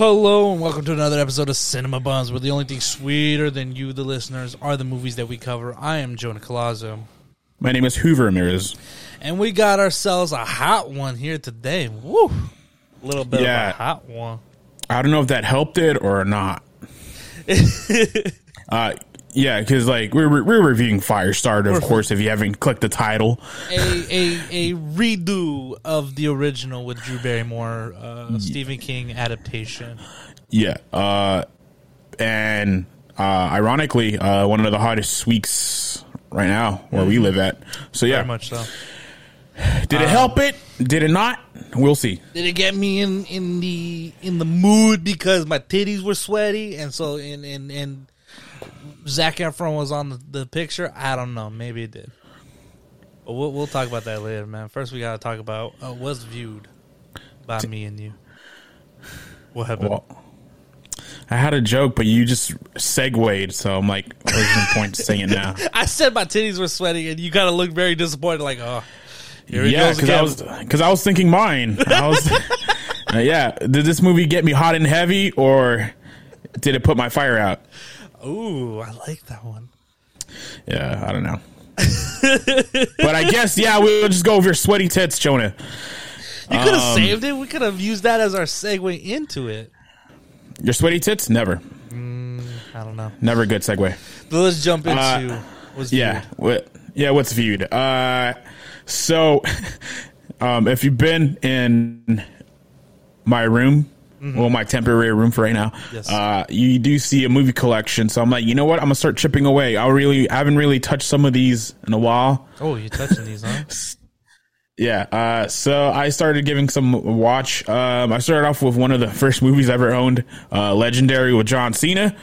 Hello and welcome to another episode of Cinema Bunz, where the only thing sweeter than you, the listeners, are the movies that we cover. I am Jonah Colazzo, My name is Hoover Ramirez. and we got ourselves a hot one here today. Woo! A little bit Yeah. of a hot one. I don't know if that helped it or not. uh, yeah, because like we're we're reviewing Firestarter, of course. If you haven't clicked the title, A, a a redo of the original with Drew Barrymore, uh, Stephen King adaptation. yeah. Uh, and uh, ironically, uh, one of the hottest weeks right now where we live at. So yeah, Very much so. did it help it? Did it not? We'll see. Did it get me in, in the in the mood because my titties were sweaty and so and and, and Zac Efron was on the, the picture? I don't know. Maybe it did. But we'll we'll talk about that later, man. First, we got to talk about uh, was viewed by me and you. What happened? Well, I had a joke, but you just segued, so I'm like, there's no point to saying it now. I said my titties were sweaty, and you kind of looked very disappointed, like, oh, here he yeah, goes because I was because I was thinking mine. I was, uh, yeah. Did this movie get me hot and heavy, or did it put my fire out? Ooh, I like that one. Yeah, I don't know. but I guess yeah, we'll just go over your sweaty tits, Jonah. You could have Um, saved it. We could have used that as our segue into it. Your sweaty tits, never, I don't know. never a good segue. But let's jump into Uh, was Yeah, viewed. what? Yeah, what's viewed? Uh, so, um, if you've been in my room, well, my temporary room for right now, Yes. uh, you do see a movie collection. So I'm like, you know what? I'm gonna start chipping away. I really, I haven't really touched some of these in a while. Oh, you're touching these, huh? Yeah. Uh, so I started giving some watch. Um, I started off with one of the first movies I ever owned, uh, Legendary with John Cena.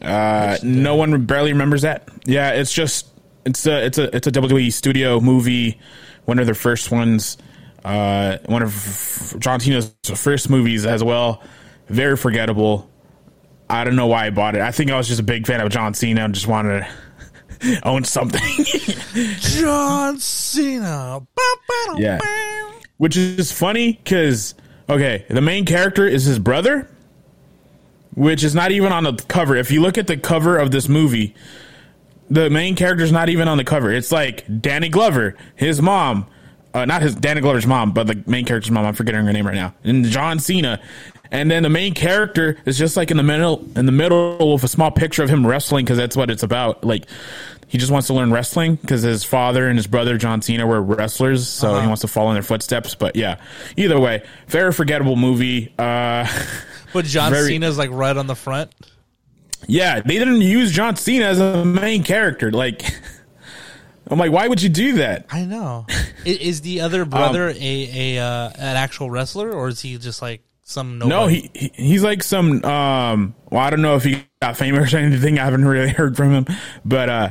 Uh, no one barely remembers that. Yeah, it's just it's a it's a it's a WWE studio movie. One of their first ones. Uh, one of John Cena's first movies as well. Very forgettable. I don't know why I bought it. I think I was just a big fan of John Cena and just wanted to own something. John Cena. Yeah. which is funny because okay, the main character is his brother, which is not even on the cover. If you look at the cover of this movie, the main character's not even on the cover. It's like Danny Glover, his mom, uh, not his Danny Glover's mom, but the main character's mom. I'm forgetting her name right now, and John Cena. And then the main character is just like in the middle, in the middle of a small picture of him wrestling because that's what it's about. Like he just wants to learn wrestling because his father and his brother John Cena were wrestlers, so he wants to follow in their footsteps. But yeah, either way, very forgettable movie. Uh, But John Very- Cena's like right on the front. yeah, they didn't use John Cena as a main character. Like, I'm like, why would you do that? I know. I- is the Um, other brother a a uh, an actual wrestler, or is he just like some nobody? No, he, he he's like some um well I don't know if he got famous or anything. I haven't really heard from him. But uh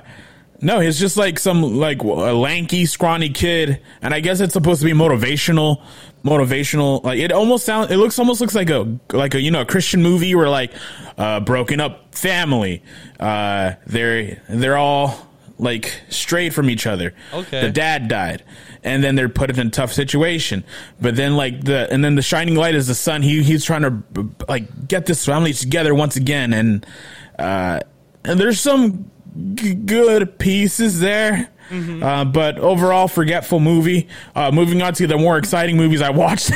no, he's just like some like a lanky, scrawny kid, and I guess it's supposed to be motivational, motivational. Like it almost sounds, it looks almost looks like a like a you know a Christian movie where like uh broken up family, uh they're they're all like strayed from each other. Okay. the dad died, and then they're put in a tough situation. But then like the and then the shining light is the son. He he's trying to like get this family together once again, and uh and there's some g- good pieces there. Uh, but overall, forgetful movie. Uh, moving on to the more exciting movies I watched.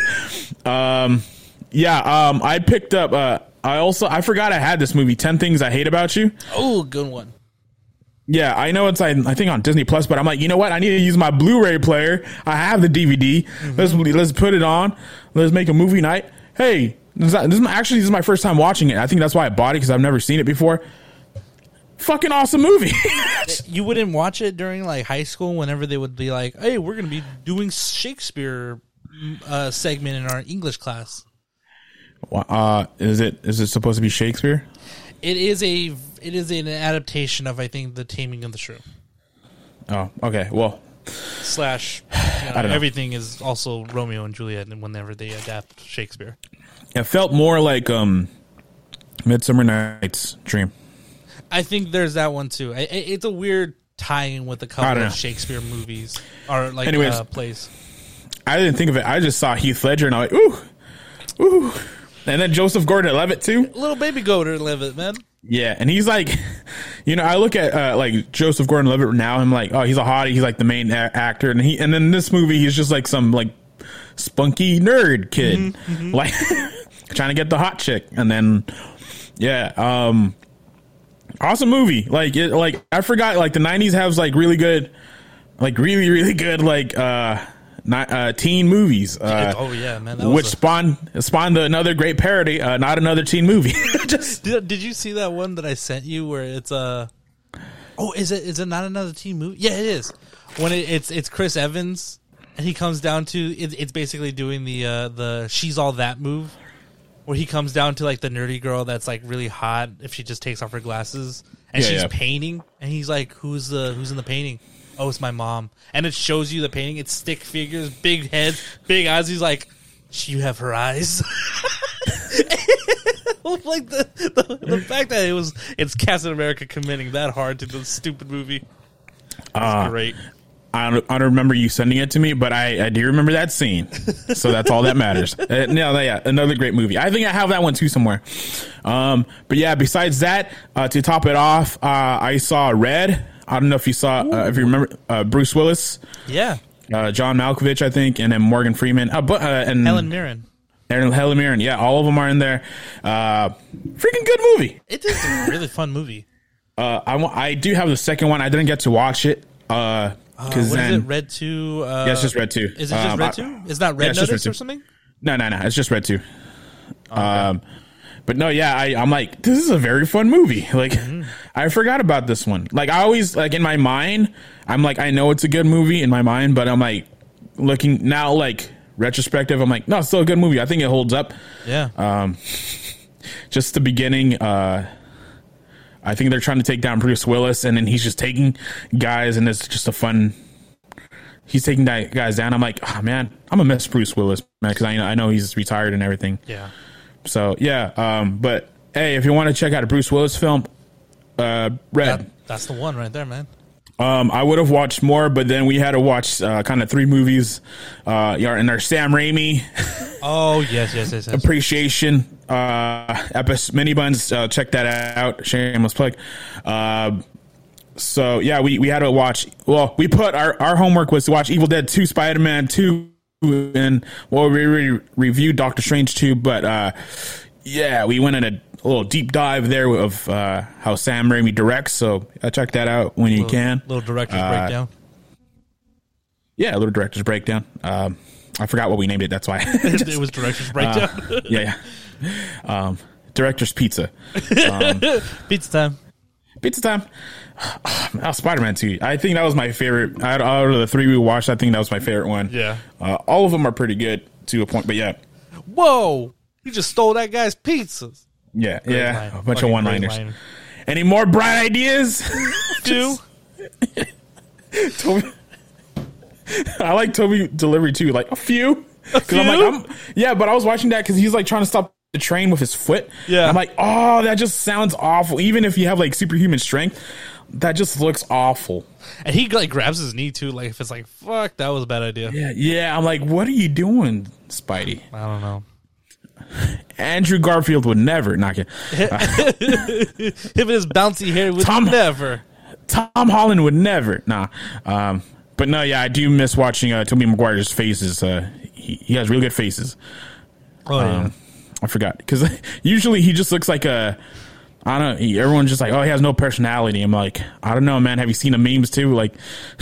um, yeah, um, I picked up. Uh, I also I forgot I had this movie. Ten Things I Hate About You. Oh, good one. Yeah, I know it's I, I think on Disney Plus, but I'm like, you know what? I need to use my Blu-ray player. I have the DVD. Let's let's put it on. Let's make a movie night. Hey, this is, this is my, actually this is my first time watching it. I think that's why I bought it because I've never seen it before. Fucking awesome movie. You wouldn't watch it during like high school whenever they would be like, "Hey, we're gonna be doing Shakespeare mm, uh, segment in our English class." uh, is it is it supposed to be Shakespeare? It is a it is an adaptation of I think the Taming of the Shrew Oh, okay. Well, slash. You know, don't know. everything is also Romeo and Juliet, and whenever they adapt Shakespeare. it felt more like um, Midsummer Night's Dream. I think there's that one too. It's a weird tie-in with a couple of. Shakespeare movies or like Anyways. uh, plays. I didn't think of it. I just saw Heath Ledger and I'm like, ooh, ooh. and then Joseph Gordon-Levitt too. Little baby goater levitt man. Yeah, and he's like, you know, I look at uh, like Joseph Gordon-Levitt now. I'm like, oh, he's a hottie. He's like the main a- actor, and he and then this movie, he's just like some like spunky nerd kid, Mm-hmm, like trying to get the hot chick, and then yeah, um, awesome movie. Like it, like I forgot, like the '90s has like really good, like really really good like uh, not, uh teen movies. Uh, oh yeah, man. Which a- spawned spawned another great parody, uh, not another teen movie. just Did, did you see that one that I sent you where it's a? Oh, is it is it not another teen movie? Yeah, it is. When it, it's it's Chris Evans and he comes down to it, it's basically doing the uh, the she's all that move, where he comes down to like the nerdy girl that's like really hot if she just takes off her glasses and Yeah, she's yeah. painting and he's like who's the who's in the painting? Oh, it's my mom. And it shows you the painting. It's stick figures, big heads, big eyes. He's like, you have her eyes. like the, the the fact that it was it's Captain America committing that hard to the stupid movie. That's great. I don't, I don't remember you sending it to me, but I, I do remember that scene. So that's all that matters. Uh, no, yeah, another great movie. I think I have that one too somewhere. Um, but yeah, besides that, uh, to top it off, uh, I saw Red. I don't know if you saw, uh, if you remember, uh, Bruce Willis, Yeah, uh, John Malkovich, I think, and then Morgan Freeman, uh, but, uh, and Helen Mirren. Aaron, Helen Mirren. Yeah, all of them are in there. Uh, freaking good movie. It is a really fun movie. Uh, I, I do have the second one. I didn't get to watch it. Uh, Uh, is then, it? Red two. Uh, yeah, it's just Red two. Is it just Um, Red two? Not Yeah, Red it's just Red 2. or something. No, no, no. It's just Red Two. Um, but no, yeah, I, I'm like, this is a very fun movie. Like, Mm-hmm. I forgot about this one. Like, I always like in my mind, I'm like, I know it's a good movie in my mind, but I'm like looking now, like retrospective. I'm like, no, it's still a good movie. I think it holds up. Yeah. Um, just the beginning. Uh, I think they're trying to take down Bruce Willis, and then he's just taking guys, and it's just a fun. He's taking that guys down. I'm like, oh man, I'm gonna miss Bruce Willis, man, because I I know he's retired and everything. yeah. So yeah, um, but hey, if you want to check out a Bruce Willis film, uh, Red. That, that's the one right there, man. Um, I would have watched more, but then we had to watch uh, kind of three movies. Uh, yeah, in our Sam Raimi Oh yes, yes, yes. yes. appreciation uh, episode mini buns. Uh, check that out. Shameless plug. Uh, so yeah, we, we had to watch. Well, we put our our homework was to watch Evil Dead Two, Spider Man Two, and well, we re- reviewed Doctor Strange Two, but uh, yeah, we went in a, little deep dive there of uh, how Sam Raimi directs. So uh, check that out when you little, can. little director's Uh, breakdown. Yeah, a little director's breakdown. Um, I forgot what we named it. That's why. it was director's breakdown. yeah, yeah. Um, director's pizza. Pizza time. Pizza time. Oh, Spider Man 2. I think that was my favorite. Out of the three we watched, I think that was my favorite one. Yeah. Uh, all of them are pretty good to a point, but yeah. Whoa! You just stole that guy's pizzas. Yeah, yeah. line. A bunch Fucking of one liners. line. Any more bright ideas? Two. Tobey. I like Tobey delivery too. Like a few. I'm few? like, I'm, yeah, but I was watching that because he's like trying to stop the train with his foot. Yeah. And I'm like, oh, that just sounds awful. Even if you have like superhuman strength, that just looks awful. And he like grabs his knee too, like if it's like fuck, that was a bad idea. Yeah, yeah. I'm like, what are you doing, Spidey? I don't know. Andrew Garfield would never knock it. Him and his bouncy hair would Tom- never. Tom Holland would never. Nah. Um, but no, yeah, I do miss watching uh, Tobey Maguire's faces. Uh, he, he has really good faces. Oh yeah. Um, I forgot because usually he just looks like a. I don't know. he- Everyone's just like, oh, he has no personality. I'm like, I don't know, man. Have you seen the memes too? Like,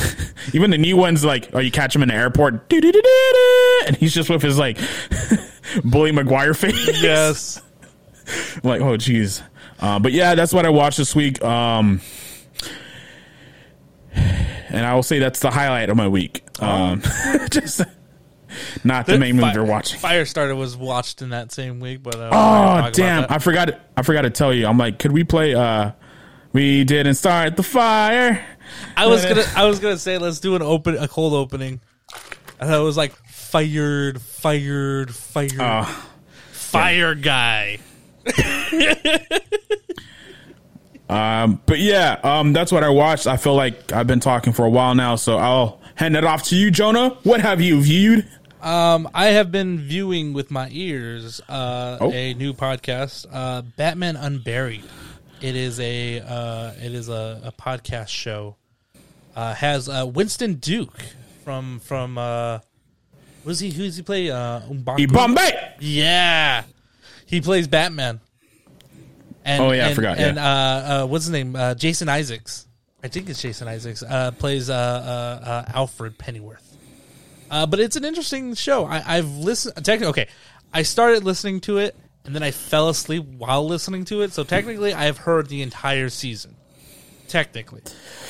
even the new ones, like, oh, you catch him in the airport, and he's just with his like bully Maguire face. yes. I'm like, oh, jeez. Uh, but yeah, that's what I watched this week. Um, and I will say that's the highlight of my week. Um, just not the main movie we're watching. Firestarter was watched in that same week, but uh, Oh gonna talk about damn! I forgot. I forgot to tell you. I'm like, could we play? uh We didn't start the fire. I was gonna, I was gonna say let's do an open, a cold opening. And it was like fired, fired, fired, Oh, fire guy. um, but yeah, um, that's what I watched. I feel like I've been talking for a while now, so I'll hand it off to you, Jonah. What have you viewed? Um, I have been viewing with my ears uh, Oh. a new podcast, uh, Batman Unburied. It is a uh, it is a, a podcast show. Uh, has uh, Winston Duke from from uh, was he who does he play? Uh? Bombay. Yeah, he plays Batman. And, Oh, yeah, I and, forgot, yeah. And uh, uh, what's his name? Uh, Jason Isaacs. I think it's Jason Isaacs. Uh, plays uh, uh, uh, Alfred Pennyworth. Uh, but it's an interesting show. I, I've listened. Technically, okay, I started listening to it and then I fell asleep while listening to it. So technically, I've heard the entire season. Technically,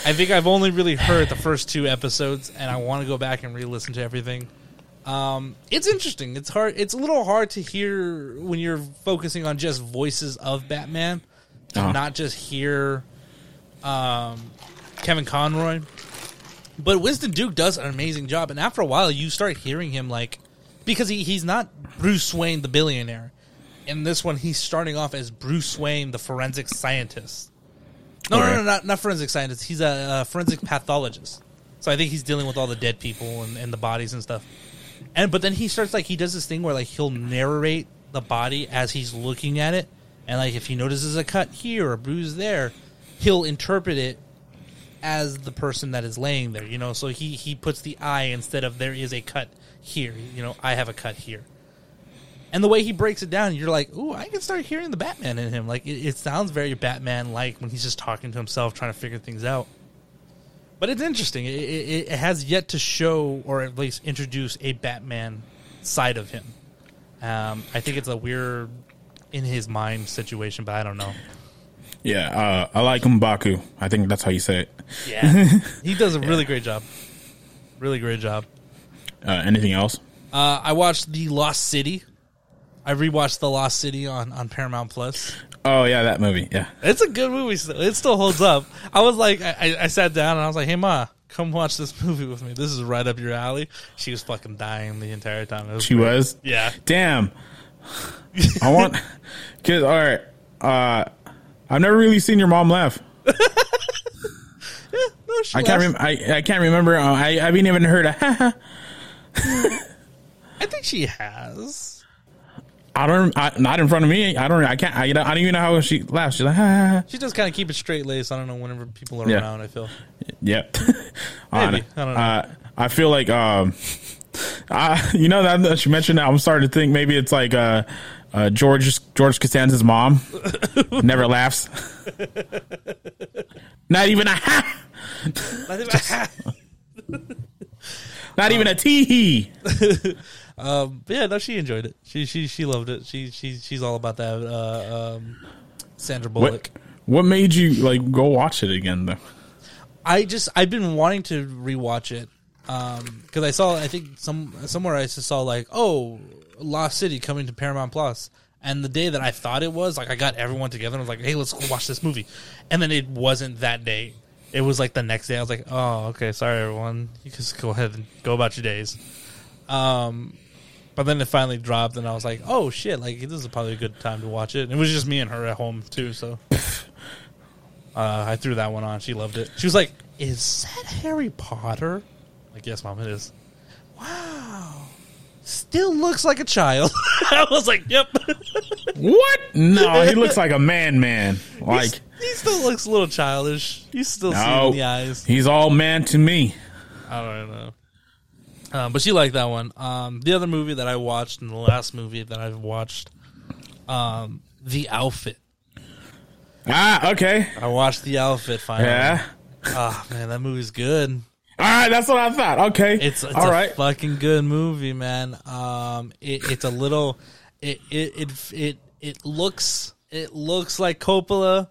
I think I've only really heard the first two episodes, and I want to go back and re-listen to everything. Um, it's interesting. It's hard. It's a little hard to hear when you're focusing on just voices of Batman, to Uh-huh. not just hear um, Kevin Conroy. But Winston Duke does an amazing job, and after a while, you start hearing him like because he, he's not Bruce Wayne the billionaire. In this one, he's starting off as Bruce Wayne the forensic scientist. No, no, no, no, not, not forensic scientist. He's a, a forensic pathologist. So I think he's dealing with all the dead people and, and the bodies and stuff. And but then he starts like he does this thing where like he'll narrate the body as he's looking at it, and like if he notices a cut here or a bruise there, he'll interpret it as the person that is laying there. You know, so he he puts the eye instead of there is a cut here. You know, I have a cut here. And the way he breaks it down, you're like, "Ooh, I can start hearing the Batman in him." Like it, it sounds very Batman-like when he's just talking to himself, trying to figure things out. But it's interesting. It, it, it has yet to show, or at least introduce, a Batman side of him. Um, I think it's a weird in his mind situation, but I don't know. Yeah, uh, I like Mbaku. I think that's how you say it. Yeah, he does a really great job. Really great job. Uh, anything else? Uh, I watched the Lost City. I rewatched the Lost City on, on Paramount Plus. Oh yeah, that movie. Yeah. It's a good movie. Still. It still holds up. I was like, I, I- I sat down and I was like, "Hey, ma, come watch this movie with me. This is right up your alley." She was fucking dying the entire time. Was She great. was. Yeah. Damn. I want. Cause all right. Uh, I've never really seen your mom laugh. No, I can't. Rem- I I can't remember. Uh, I I haven't even heard a. I think she has. I don't. I, not in front of me. I don't. I can't. I, I don't even know how she laughs. She's like, ha, ha, ha. She does kind of keep it straight laced. I don't know whenever people are Yeah. around. I feel. Yep. Maybe. Uh, I don't know. Uh, I feel like um, I, you know that that she mentioned that I'm starting to think maybe it's like uh, uh George George Costanza's mom never laughs. Not even a ha. Not even a tee hee. um, but yeah, no, she enjoyed it. She she she loved it. She she she's all about that. Uh, um, Sandra Bullock. What what made you like go watch it again though? I just I've been wanting to rewatch it because I saw I think some somewhere I just saw like oh Lost City coming to Paramount Plus, and the day that I thought it was like I got everyone together and was like hey let's go watch this movie, and then it wasn't that day. It was like the next day. I was like oh okay sorry everyone you can just go ahead and go about your days. Um, but then it finally dropped, and I was like oh shit like this is probably a good time to watch it. And it was just me and her at home too, so. Uh, I threw that one on. She loved it. She was like, "Is that Harry Potter?" Like, yes, mom, it is. Wow, still looks like a child. I was like, "Yep." What? No, he looks like a man, man. Like he still looks a little childish. You still see no, in the eyes. he's all man to me. I don't know. Um, but she liked that one. Um, the other movie that I watched, and the last movie that I've watched, um, The Outfit. Ah, okay. I watched The Outfit finally. Yeah. Oh man, that movie's good. All right, that's what I thought. Okay. It's, it's all a right. fucking good movie, man. Um, it, it's a little, it, it it it it looks it looks like Coppola,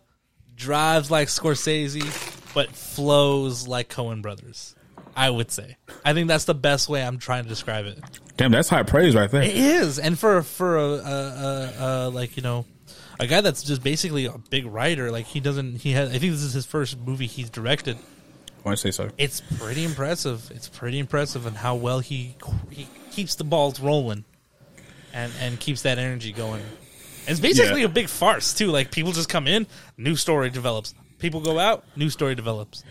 drives like Scorsese, but flows like Coen Brothers. I would say. I think that's the best way I'm trying to describe it. Damn, that's high praise right there. It is, and for for a, a, a, a like you know, a guy that's just basically a big writer. Like he doesn't, he has. I think this is his first movie he's directed. Why I say so? It's pretty impressive. It's pretty impressive and how well he he keeps the balls rolling, and and keeps that energy going. It's basically Yeah. a big farce too. Like people just come in, new story develops. People go out, new story develops.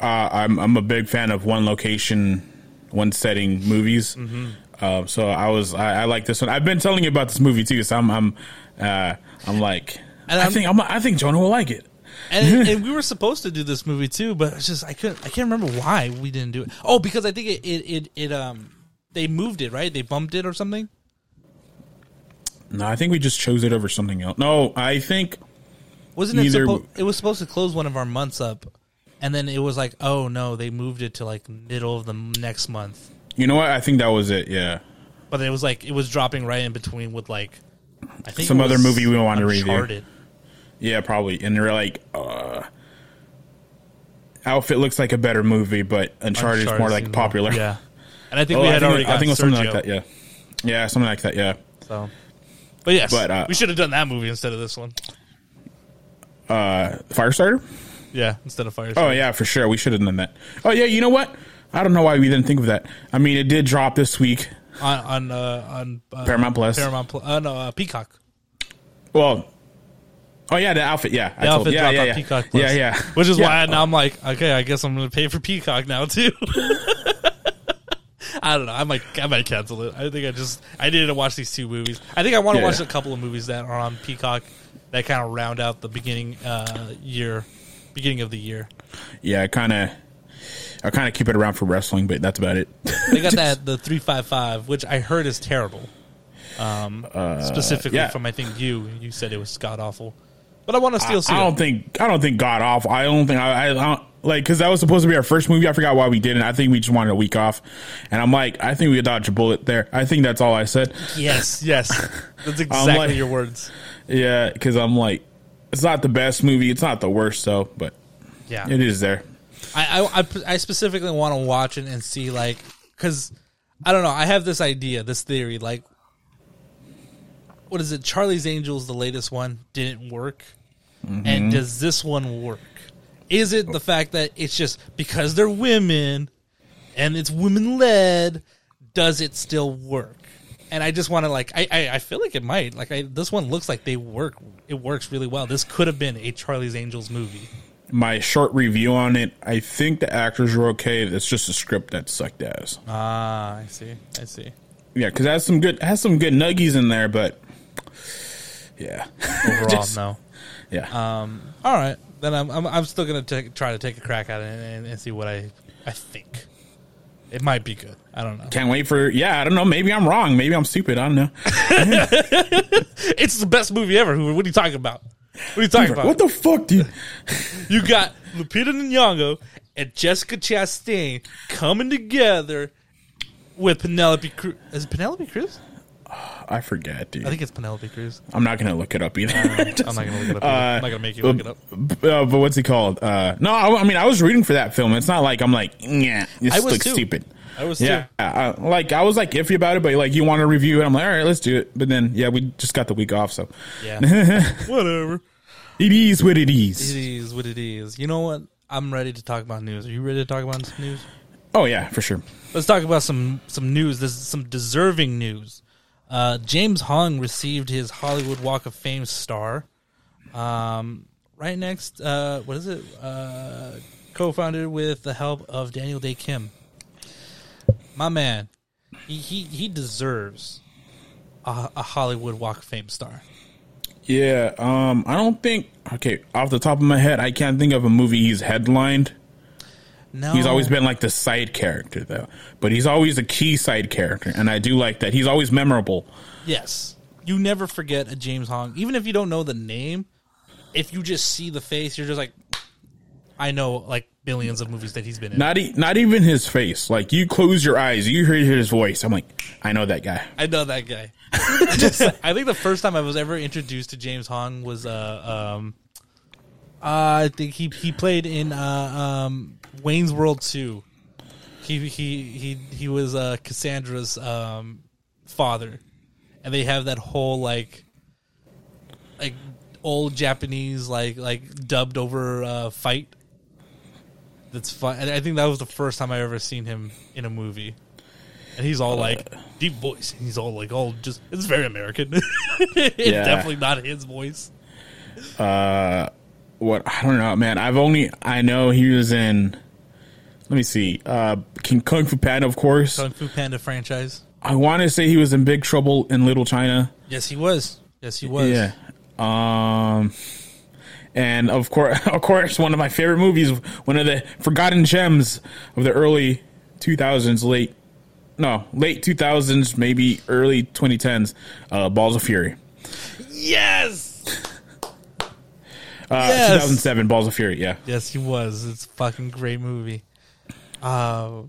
Uh, I'm I'm a big fan of one location, one setting movies. Mm-hmm. Um, so I was I, I like this one. I've been telling you about this movie too. So I'm I'm uh, I'm like And I I'm- think I'm, I think Jonah will like it. And, and we were supposed to do this movie too, but it's just I couldn't. I can't remember why we didn't do it. Oh, because I think it it it, it um they moved it right. They bumped it or something. No, I think we just chose it over something else. No, I think Wasn't it? Suppo- it was supposed to close one of our months up, and then it was like, oh no, they moved it to like middle of the next month. you know what? I think that was it. Yeah. But it was like it was dropping right in between with like I think Some other movie we wanted to review. Uncharted. Yeah, probably. And they're like, uh, Outfit looks like a better movie, but Uncharted, is more like popular. Yeah, and I think Oh, we I had think, already. I think it was something like that. Yeah. Yeah, something like that. Yeah. So, but yes, But, uh, we should have done that movie instead of this one. Uh, Firestarter. Yeah, instead of Fire. Oh yeah, for sure. We should have done that. Oh yeah, you know what? I don't know why we didn't think of that. I mean, it did drop this week. on on uh, on uh, Paramount Plus. Paramount Plus. Uh, no, uh, Peacock. Well, oh yeah, the outfit. Yeah, I The told- outfit yeah, dropped yeah, on yeah. Peacock Plus. Yeah, yeah. Which is Yeah. why now I'm like, okay, I guess I'm going to pay for Peacock now too. I don't know. I might I might cancel it. I think I just I needed to watch these two movies. I think I want to Yeah, watch yeah. a couple of movies that are on Peacock that kind of round out the beginning uh, year, beginning of the year. yeah. I kind of, I kind of keep it around for wrestling, but that's about it. They got that the three five five, which I heard is terrible. Um, specifically Uh, yeah. from I think you you said it was god awful, but I want to still see I it. don't think I don't think God off. I don't think I, I, I don't, like because that was supposed to be our first movie. I forgot why we didn't. I think we just wanted a week off, and I'm like, I think we dodged a bullet there. I think that's all I said. Yes, yes, that's exactly like- your words. Yeah, because I'm like, it's not the best movie. It's not the worst though, but Yeah, it is there. I, I, I, I specifically want to watch it and see like because I don't know. I have this idea, this theory. Like, what is it? Charlie's Angels, the latest one, didn't work, and does this one work? Is it the fact that it's just because they're women and it's women led? Does it still work? And I just want to like I, I I feel like it might like I this one looks like they work it works really well. This could have been a Charlie's Angels movie. My short review on it. I think the actors were okay. It's just a script that sucked ass. Ah, I see, I see. Yeah, because it has some good has some good nuggies in there, but yeah, Overall, Just- no. Yeah. Um, all right, then I'm I'm, I'm still gonna take, try to take a crack at it and, and see what I I think. It might be good. I don't know. Can't wait for yeah. I don't know. Maybe I'm wrong. Maybe I'm stupid. I don't know. It's the best movie ever. Who? What are you talking about? What are you talking about? What the fuck, dude? you got Lupita Nyong'o and Jessica Chastain coming together with Penelope Cruz. Is it Penelope Cruz? I forget, dude. I think it's Penelope Cruz. I'm not gonna look it up either. I'm not gonna look it up. either. I'm not gonna make you look it up. Uh, but what's he called? Uh, no, I, I mean I was rooting for that film. It's not like I'm like, yeah, this I looks too. stupid. I was Yeah, too. uh, like I was like iffy about it, but like you want to review it, I'm like, all right, let's do it. But then yeah, we just got the week off, so Yeah. Whatever. it is what it It is. is what it is. You know what? I'm ready to talk about news. Are you ready to talk about some news? Oh yeah, for sure. Let's talk about some some news. This is some deserving news. Uh, James Hong received his Hollywood Walk of Fame star. Um, right next, uh, what is it? Uh, co-founded with the help of Daniel Dae Kim. My man, he he, he deserves a, a Hollywood Walk of Fame star. Yeah, um, I don't think. Okay, off the top of my head, I can't think of a movie he's headlined. No, He's always been like the side character though, but he's always a key side character, and I do like that. He's always memorable. Yes. You never forget a James Hong. Even if you don't know the name, if you just see the face, you're just like, I know like billions of movies that he's been in. Not e- not even his face. Like you close your eyes, you hear his voice. I'm like, I know that guy. I know that guy. Just- I think the first time I was ever introduced to James Hong was uh um uh, I think he he played in uh um Wayne's World 2. He he he he was uh Cassandra's um father. And they have that whole like like old Japanese like like dubbed over uh fight. That's fun. And I think that was the first time I ever seen him in a movie. And he's all like deep voice. And he's all like all just it's very American. it's Yeah. definitely not his voice. Uh, What I don't know, man. I've only I know he was in. Let me see. Uh, King Kung Fu Panda, of course. Kung Fu Panda franchise. I want to say he was in Big Trouble in Little China. Yes, he was. Yes, he was. Yeah. Um, and of course, of course, one of my favorite movies, one of the forgotten gems of the early 2000s, late no, late 2000s, maybe early 2010s, uh, Balls of Fury. Yes. Uh, Yes. 2007, Balls of Fury. Yeah. Yes, he was. It's a fucking great movie. Uh,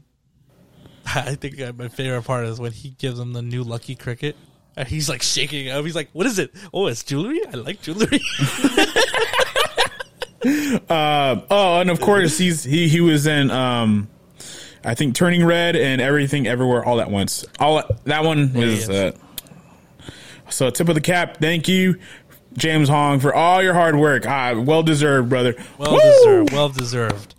I think uh, my favorite part is when he gives him the new Lucky Cricket. And he's like shaking up. He's like, "What is it? Oh, it's jewelry. I like jewelry." Oh, and of course, he's he he was in um, I think Turning Red and Everything Everywhere All at Once. All that one was uh, so tip of the cap. Thank you, James Hong, for all your hard work. Ah, well deserved, brother. well Woo! deserved. Well deserved.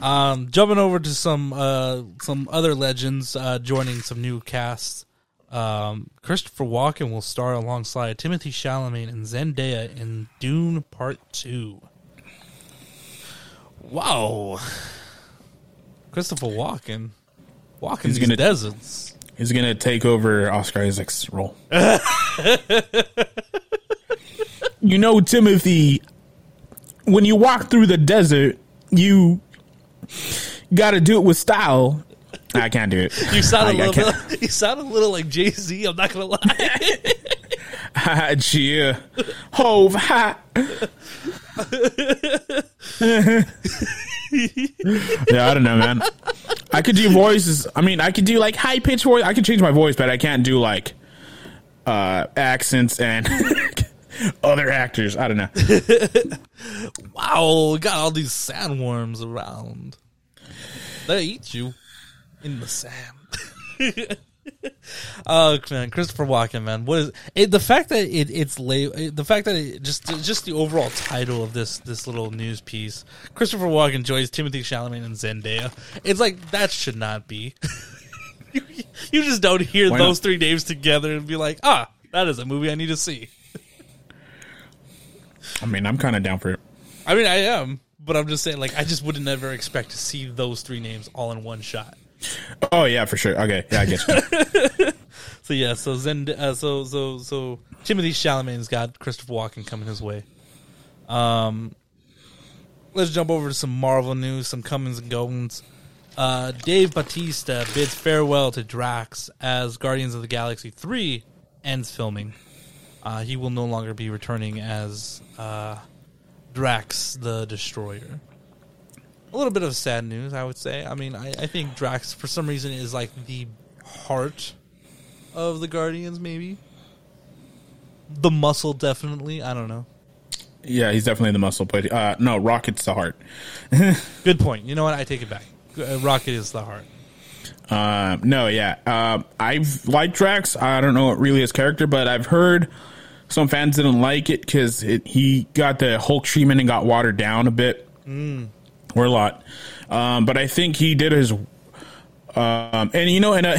Um, jumping over to some uh, some other legends uh, joining some new casts. Um, Christopher Walken will star alongside Timothy Chalamet and Zendaya in Dune Part Two. Wow, Christopher Walken, walking He's gonna- deserts. He's gonna take over Oscar Isaac's role. you know, Timothy, when you walk through the desert, you got to do it with style. I can't do it. You sound a I- I little bit. You sound a little like Jay Z. I'm not gonna lie. Ha, cheer. Hove, ha. yeah, I don't know, man. I could do voices. I mean, I could do like high pitched voice. I could change my voice, but I can't do like uh accents and other actors. I don't know. Wow, we got all these sandworms around. They eat you in the sand. oh man, Christopher Walken, man, what is it, the fact that it, it's la- the fact that it just just the overall title of this this little news piece, Christopher Walken joins Timothy Chalamet and Zendaya. It's like that should not be. you, you just don't hear Why those not? three names together and be like, ah, that is a movie I need to see. I mean, I'm kind of down for it. I mean, I am, but I'm just saying, like, I just would never expect to see those three names all in one shot. Oh yeah, for sure. Okay, yeah, I get you. So yeah, so Zend, uh, so so so Timothy Chalamet's got Christopher Walken coming his way. Um, let's jump over to some Marvel news, some comings and goings. Uh, Dave Bautista bids farewell to Drax as Guardians of the Galaxy three ends filming. Uh, he will no longer be returning as uh, Drax the Destroyer. A little bit of sad news, I would say. I mean, I, I think Drax, for some reason, is like the heart of the Guardians, maybe. The muscle, definitely. I don't know. yeah, he's definitely the muscle, but uh, no, Rocket's the heart. Good point. You know what? I take it back. Uh, Rocket is the heart. Um, no, yeah. Um, I've liked Drax. I don't know what really his character, but I've heard some fans didn't like it because it, he got the Hulk treatment and got watered down a bit, or a lot. Um, but I think he did his. Um, and you know, in a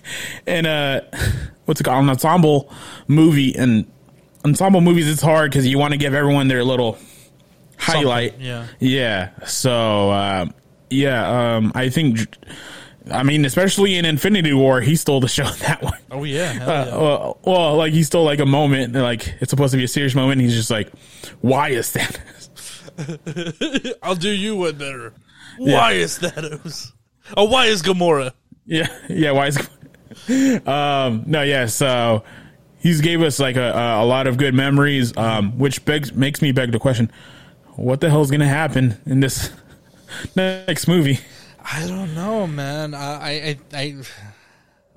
in a what's it called, an ensemble movie and ensemble movies, it's hard because you want to give everyone their little highlight. yeah. Yeah. So, um, yeah, um, I think, I mean, especially in Infinity War, he stole the show in that one. Oh yeah. Uh, yeah. well, well, like he stole like a moment, like it's supposed to be a serious moment. He's just like, "Why is that?" I'll do you one better. Why is Thanos? Oh, why is Gamora? yeah, yeah. Why is? um, no, yeah. So he's gave us like a, a, a lot of good memories, um, which begs makes me beg the question: What the hell is going to happen in this next movie? I don't know, man. I, I, I,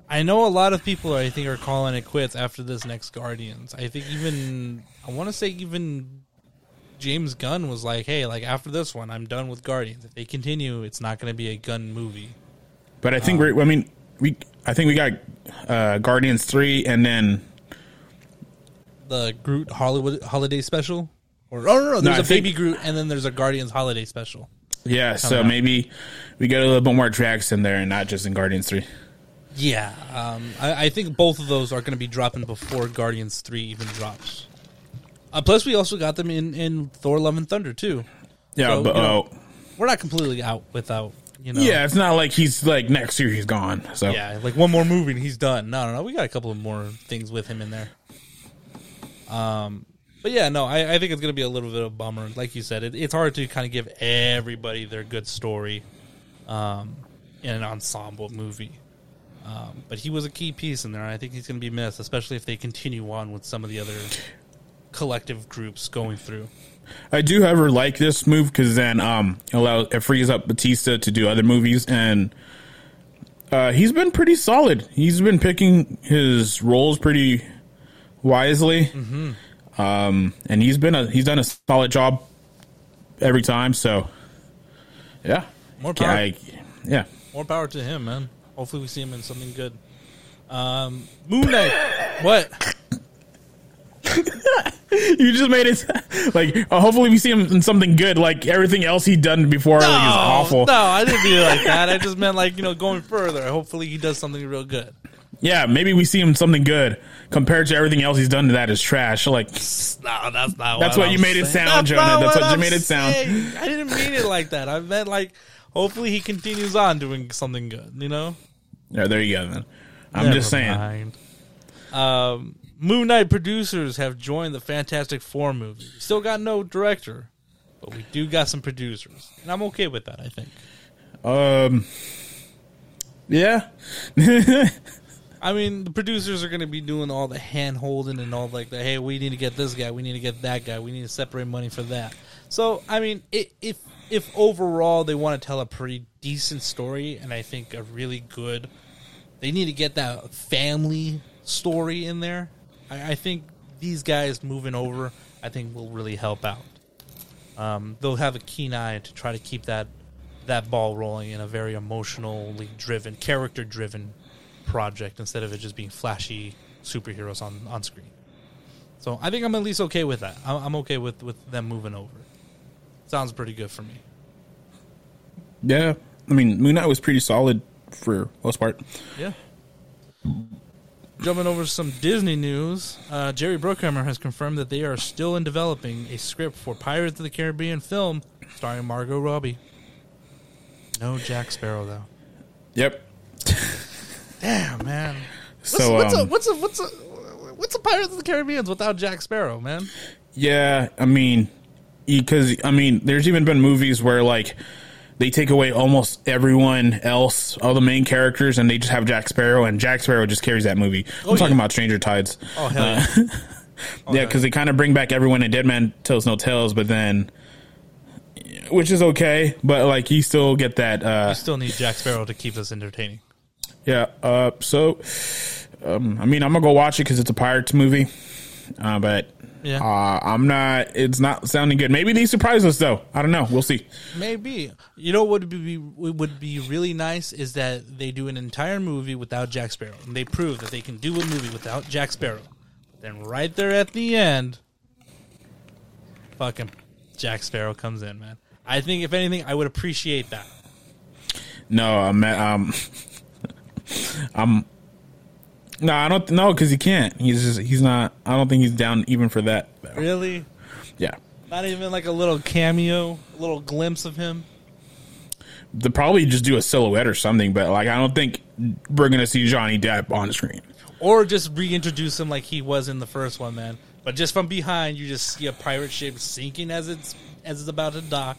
I know a lot of people I think are calling it quits after this next Guardians. I think even I want to say even James Gunn was like, "Hey, like after this one, I'm done with Guardians. If they continue, it's not going to be a Gunn movie." But I think we're. I mean, we. I think we got uh, Guardians three, and then The Groot Hollywood holiday special, or oh no, no, there's a think- baby Groot, and then there's a Guardians holiday special. Yeah. So out. maybe we get a little bit more Drax in there, and not just in Guardians three. Yeah, um, I, I think both of those are going to be dropping before Guardians Three even drops. Uh, plus, we also got them in in Thor: Love and Thunder too. Yeah, So, but you know, oh, We're not completely out without You know, Yeah, it's not like he's like next year he's gone. So yeah, like one more movie and he's done. No, no, no. We got a couple of more things with him in there. Um, but yeah, no, I, I think it's gonna be a little bit of a bummer. Like you said, it, it's hard to kind of give everybody their good story, um, in an ensemble movie. Um, but he was a key piece in there. and I think he's gonna be missed, especially if they continue on with some of the other collective groups going through. I do, however, like this move because then um allow it frees up Bautista to do other movies, and uh, he's been pretty solid. He's been picking his roles pretty wisely, um, and he's been a he's done a solid job every time. So, yeah, More power. I, yeah. More power to him, man. Hopefully, we see him in something good. Um, Moon Knight. what? You just made it like. Uh, hopefully, we see him in something good. Like everything else he done before like, is awful. No, I didn't mean it like that. I just meant like you know going further. Hopefully, he does something real good. Yeah, maybe we see him something good compared to everything else he's done. To that is trash. Like No, that's not. That's what you I'm made it sound, That's Jonah. That's what you I'm made it sound. saying. I didn't mean it like that. I meant like hopefully he continues on doing something good. You know. yeah, there you go. Then I'm Never just saying. mind. Um, Moon Knight producers have joined the Fantastic Four movie. Still got no director, but we do got some producers, and I'm okay with that. I think. Um, yeah, I mean, the producers are going to be doing all the hand holding and all like the hey, we need to get this guy, we need to get that guy, we need to separate money for that. So, I mean, i if if overall they want to tell a pretty decent story, and I think a really good, they need to get that family story in there. I, I think these guys moving over, I think will really help out. Um, they'll have a keen eye to try to keep that that ball rolling in a very emotionally driven, character driven project instead of it just being flashy superheroes on, on screen. So I think I'm at least okay with that. I'm, I'm okay with, with them moving over. Sounds pretty good for me. yeah. I mean, Moon Knight was pretty solid for most part. Yeah. Jumping over some Disney news, uh, Jerry Bruckheimer has confirmed that they are still in developing a script for Pirates of the Caribbean film starring Margot Robbie. No Jack Sparrow though. Yep. Damn man. What's, So, what's, a, um, what's a what's a what's a Pirates of the Caribbean without Jack Sparrow, man? Yeah, I mean, because I mean, there's even been movies where like they take away almost everyone else, all the main characters, and they just have Jack Sparrow, and Jack Sparrow just carries that movie. I'm talking about Stranger Tides. Oh hell yeah. yeah, because they kind of bring back everyone in Dead Man Tells No Tales, but then, which is okay, but like you still get that. Uh, we still need Jack Sparrow to keep us entertaining. Yeah. Uh, so, um, I mean, I'm gonna go watch it because it's a pirates movie, uh, but. Yeah. Uh, I'm not. It's not sounding good. Maybe they surprise us though. I don't know. We'll see. Maybe you know what would be would be really nice is that they do an entire movie without Jack Sparrow, and they prove that they can do a movie without Jack Sparrow. Then right there at the end, fucking Jack Sparrow comes in, man. I think if anything, I would appreciate that. No, I'm. Um, I'm. No, I don't. No, because he can't. He's just. He's not. I don't think he's down even for that. Really, Yeah. not even like a little cameo, a little glimpse of him. They'll probably just do a silhouette or something, but like I don't think we're gonna see Johnny Depp on the screen. Or just reintroduce him like he was in the first one, man. But just from behind, you just see a pirate ship sinking as it's as it's about to dock,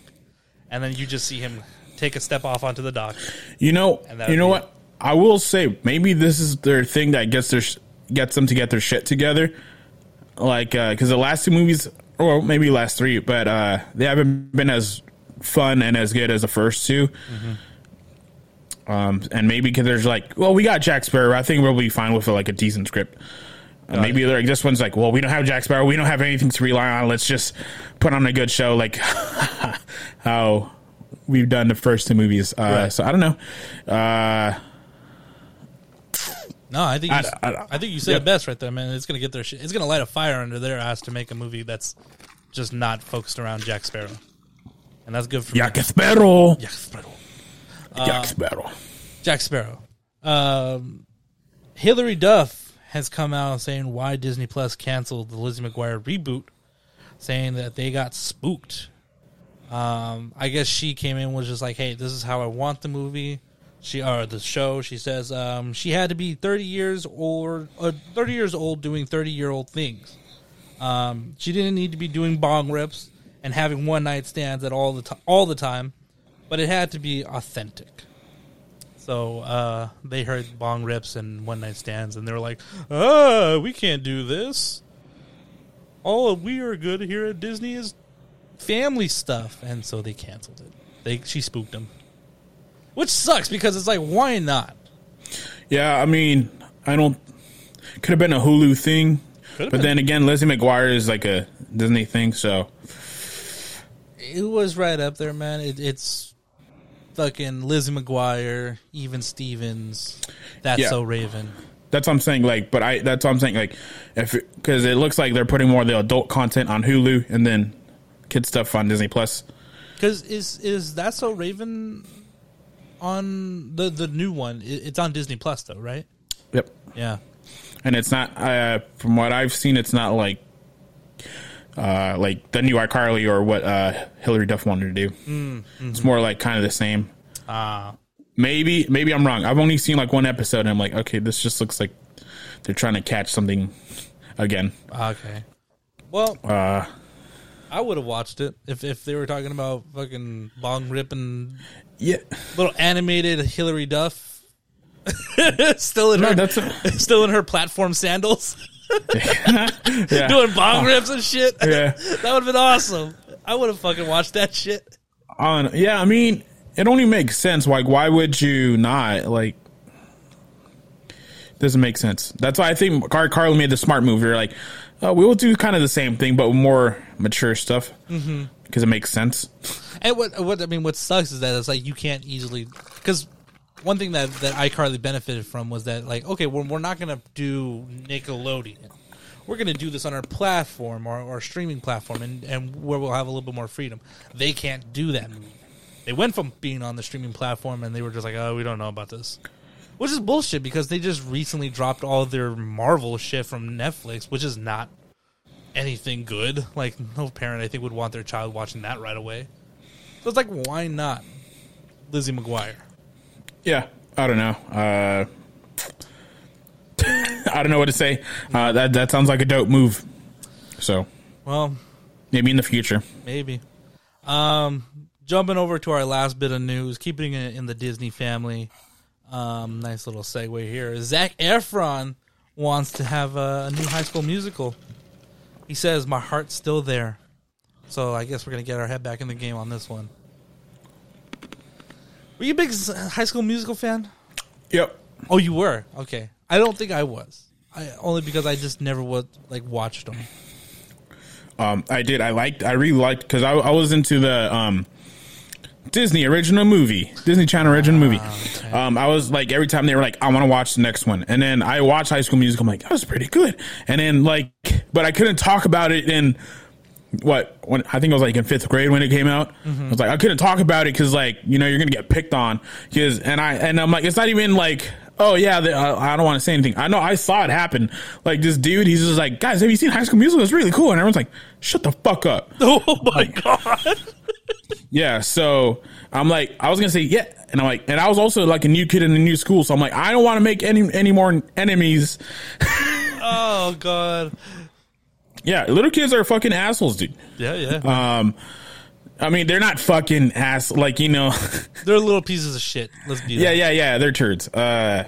and then you just see him take a step off onto the dock. You know. You know what? I will say maybe this is their thing that gets their sh- gets them to get their shit together. Like because the last two movies, or maybe last three, but uh they haven't been as fun and as good as the first 2 Um, and maybe because there's like, well, we got Jack Sparrow. I think we'll be fine with like a decent script. Uh, maybe they're like this one's like, well, we don't have Jack Sparrow. We don't have anything to rely on. Let's just put on a good show, like how we've done the first two movies. Uh, Right. So I don't know. Uh, No, I think you, I- I, I- think you said Yep. it best right there, man. It's gonna get their shit. It's gonna light a fire under their ass to make a movie that's just not focused around Jack Sparrow, and that's good for Jack Sparrow. Jack Sparrow. Jack Sparrow. Jack Sparrow. Um, Hilary Duff has come out saying why Disney Plus canceled the Lizzie McGuire reboot, saying that they got spooked Um, I guess she came in was just like, "Hey, this is how I want the movie." She or the show. She says um, she had to be thirty years or uh, thirty years old doing thirty year old things. Um, she didn't need to be doing bong rips and having one night stands at all the all the time, but it had to be authentic. So uh, they heard bong rips and one night stands, and they were like, "Ah, we can't do this. All we are good here at Disney is family stuff," and so they canceled it. They she spooked them, which sucks because it's like, why not? Yeah, I mean, I don't. Could have been a Hulu thing, Could've but been. then again, Lizzie McGuire is like a Disney thing, so It was right up there, man. It, it's fucking Lizzie McGuire, even Stevens. That's Yeah. so Raven. that's what I'm saying. Like, but I that's what I'm saying. Like, if because it, looks like they're putting more of the adult content on Hulu and then kid stuff on Disney Plus. Because is is that so Raven on the the new one? It's on Disney Plus though, right? Yep, Yeah. and it's not uh, from what I've seen. It's not like uh, like the new iCarly or what uh, Hilary Duff wanted to do. It's more like kind of the same. Ah, Maybe maybe I'm wrong. I've only seen like one episode, and I'm like, okay, this just looks like they're trying to catch something again. okay. Well, Uh, I would have watched it if if they were talking about fucking bong ripping yeah, little animated Hilary Duff. still in no, her, that's a, still in her platform sandals, yeah. doing bong oh. rips and shit. Yeah. that would have been awesome. I would have fucking watched that shit. on yeah i mean it only makes sense like why would you not like doesn't make sense that's why i think Car- carly made the smart move you're like oh, we will do kind of the same thing but more mature stuff mm-hmm. because it makes sense And what what I mean, what sucks is that it's like you can't easily because one thing that that iCarly benefited from was that like okay, we're we're not gonna do Nickelodeon, we're gonna do this on our platform or our streaming platform, and and where we'll have a little bit more freedom. They can't do that. They went from being on the streaming platform and they were just like, oh, we don't know about this. Which is bullshit because they just recently dropped all their Marvel shit from Netflix, which is not anything good. Like no parent I think would want their child watching that right away. So it's like, why not Lizzie McGuire? yeah i don't know uh i don't know what to say uh that that sounds like a dope move so Well, maybe in the future maybe. Um, jumping over to our last bit of news, keeping it in the Disney family. Um, nice little segue here. Zac Efron wants to have a, a new High School Musical. He says, "My heart's still there." So I guess we're gonna get our head back in the game on this one. Were you a big High School Musical fan? yep Oh, you were. Okay, I don't think I was. I only because I just never would like watched them. Um, I did. I liked. I really liked because I, I was into the um, Disney original movie, Disney Channel original movie. okay. Um, I was like every time they were like, I want to watch the next one, and then I watched High School Musical. I'm like, that was pretty good. And then like, but I couldn't talk about it in what when I think it was like in fifth grade when it came out. I was like, I couldn't talk about it because like you know you're gonna get picked on. Because and I and I'm like, it's not even like. Oh yeah, the, uh, I don't want to say anything. I know I saw it happen. Like this dude, he's just like, guys, have you seen High School Musical? It's really cool, and everyone's like, shut the fuck up. Oh my god! Yeah, so I'm like, I was gonna say yeah, and I'm like, and I was also like a new kid in a new school, so I'm like, I don't want to make any any more enemies. Oh god! Yeah, little kids are fucking assholes, dude. Yeah, yeah. Um, I mean, they're not fucking ass like you know. They're little pieces of shit. Let's be yeah, that. yeah, yeah, they're turds. Uh,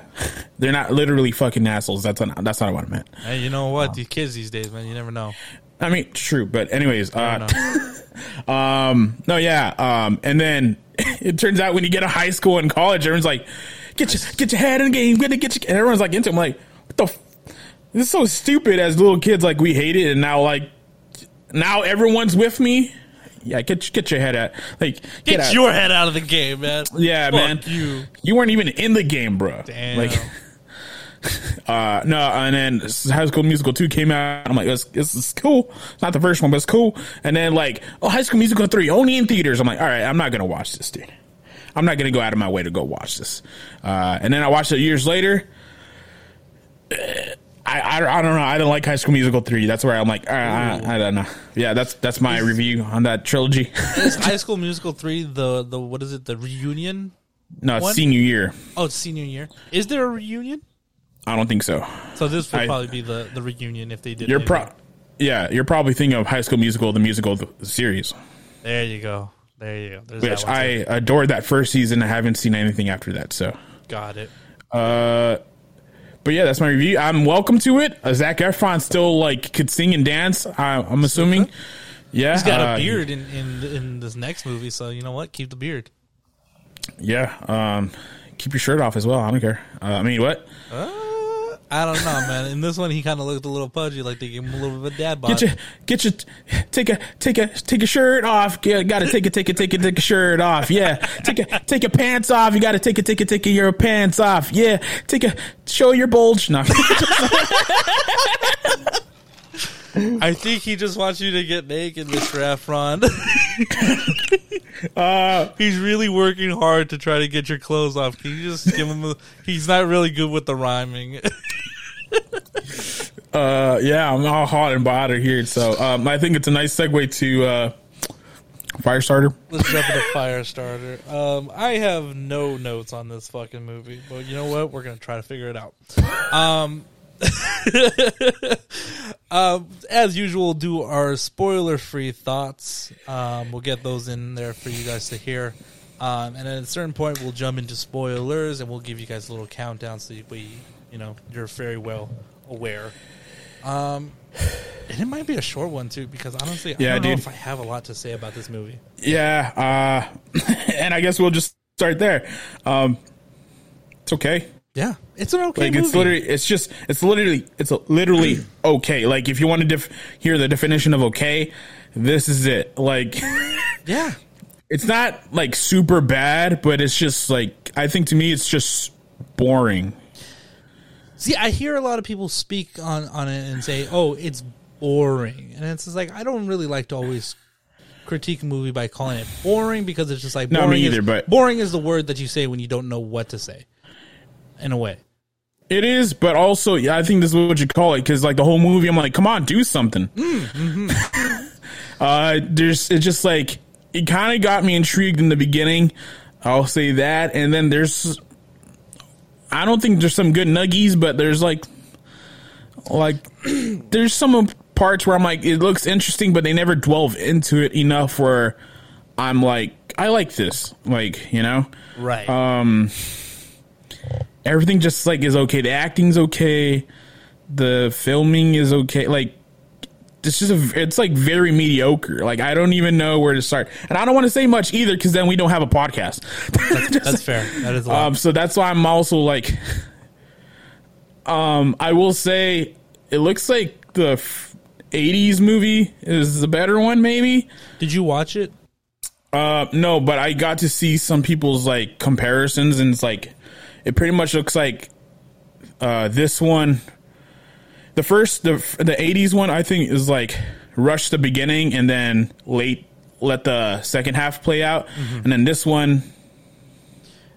they're not literally fucking assholes. That's not, that's not what I meant. Hey, you know what? These kids these days, man, you never know. I mean, true, but anyways, uh. Um, no, yeah. Um, and then it turns out when you get to high school and college, everyone's like, get your, get your head in the game, get get your, and everyone's like into it. I'm like, what the, f-? this is so stupid as little kids. Like we hate it. And now like, now everyone's with me. Yeah. Get, get your head out. Like, get, Get your head out of the game, man. yeah, Fuck man. You. You weren't even in the game, bro. Damn. Like, uh, no, and then High School Musical 2 came out. I'm like, this, this is cool. It's not the first one, but it's cool. And then like, oh, High School Musical 3 only in theaters. I'm like, all right, I'm not going to watch this, dude. I'm not going to go out of my way to go watch this. Uh, and then I watched it years later. Uh, I, I, I don't know. I don't like High School Musical three. That's where I'm like, I, I, I don't know. Yeah, that's that's my review on that trilogy. Is High School Musical three the the what is it the reunion? no, it's senior year. Oh, it's senior year. Is there a reunion? I don't think so. So this would I- probably be the the reunion if they did. You're pro. Yeah, you're probably thinking of High School Musical, the musical the, the series, There you go. There you go. There's which I adored that first season. I haven't seen anything after that. So, got it. uh, but yeah, that's my review. I'm welcome to it. Uh, Zac Efron still like could sing and dance. I, I'm assuming. Yeah, He's got uh, a beard in, in in this next movie, so you know what? Keep the beard. Yeah. Um, keep your shirt off as well. I don't care. Uh, I mean, what? Uh, I don't know, man. In this one, he kind of looked a little pudgy, like they gave him a little bit of a dad bod. Get your, get your, take a, take a, take a shirt off. Yeah, gotta take it, take it, take it, take a shirt off. Yeah, take a, take your pants off. You gotta take it, take it, take your pants off. Yeah, take a, show your bulge. No, I think he just wants you to get naked, Mr. Efron. uh, he's really working hard to try to get your clothes off. Can you just give him a? He's not really good with the rhyming. uh, yeah, I'm all hot and bothered here. So, um, I think it's a nice segue to, uh, Firestarter. Let's jump into Firestarter. Um, I have no notes on this fucking movie, but you know what? We're gonna try to figure it out. Um, um, as usual, do our spoiler-free thoughts. Um, we'll get those in there for you guys to hear. Um, and at a certain point, we'll jump into spoilers, and we'll give you guys a little countdown so we, you know, you're very well aware. Um, and it might be a short one too, because honestly, I Yeah, don't know dude. if I have a lot to say about this movie. Yeah. Uh, and I guess we'll just start there. Um, it's okay. Yeah, it's an okay Like movie. it's literally, it's just, it's literally, it's literally okay. Like if you want to def- hear the definition of okay, this is it. Like yeah, it's not like super bad, but it's just like I think to me it's just boring. See, I hear a lot of people speak on on it and say, "Oh, it's boring," and it's just like I don't really like to always critique a movie by calling it boring because it's just like No, me boring is- either, but- boring is the word that you say when you don't know what to say. In a way, It is, but also yeah, I think this is what you call it because like the whole movie, I'm like, come on, do something. uh, there's it's just like it kind of got me intrigued in the beginning. I'll say that, and then there's, I don't think there's some good nuggies, but there's like, like there's some parts where I'm like, it looks interesting, but they never delve into it enough where I'm like, I like this, like you know right? Um, everything just like is okay. The acting's okay. The filming is okay. Like it's just a, it's like very mediocre. Like I don't even know where to start, and I don't want to say much either because then we don't have a podcast. That's fair. That is a lot. um, so that's why I'm also like, um, I will say it looks like the f- '80s movie is the better one, maybe. Did you watch it? Uh, no, but I got to see some people's like comparisons, and it's like it pretty much looks like uh this one. The first, the the '80s one, I think is like rush the beginning and then late let the second half play out, and then this one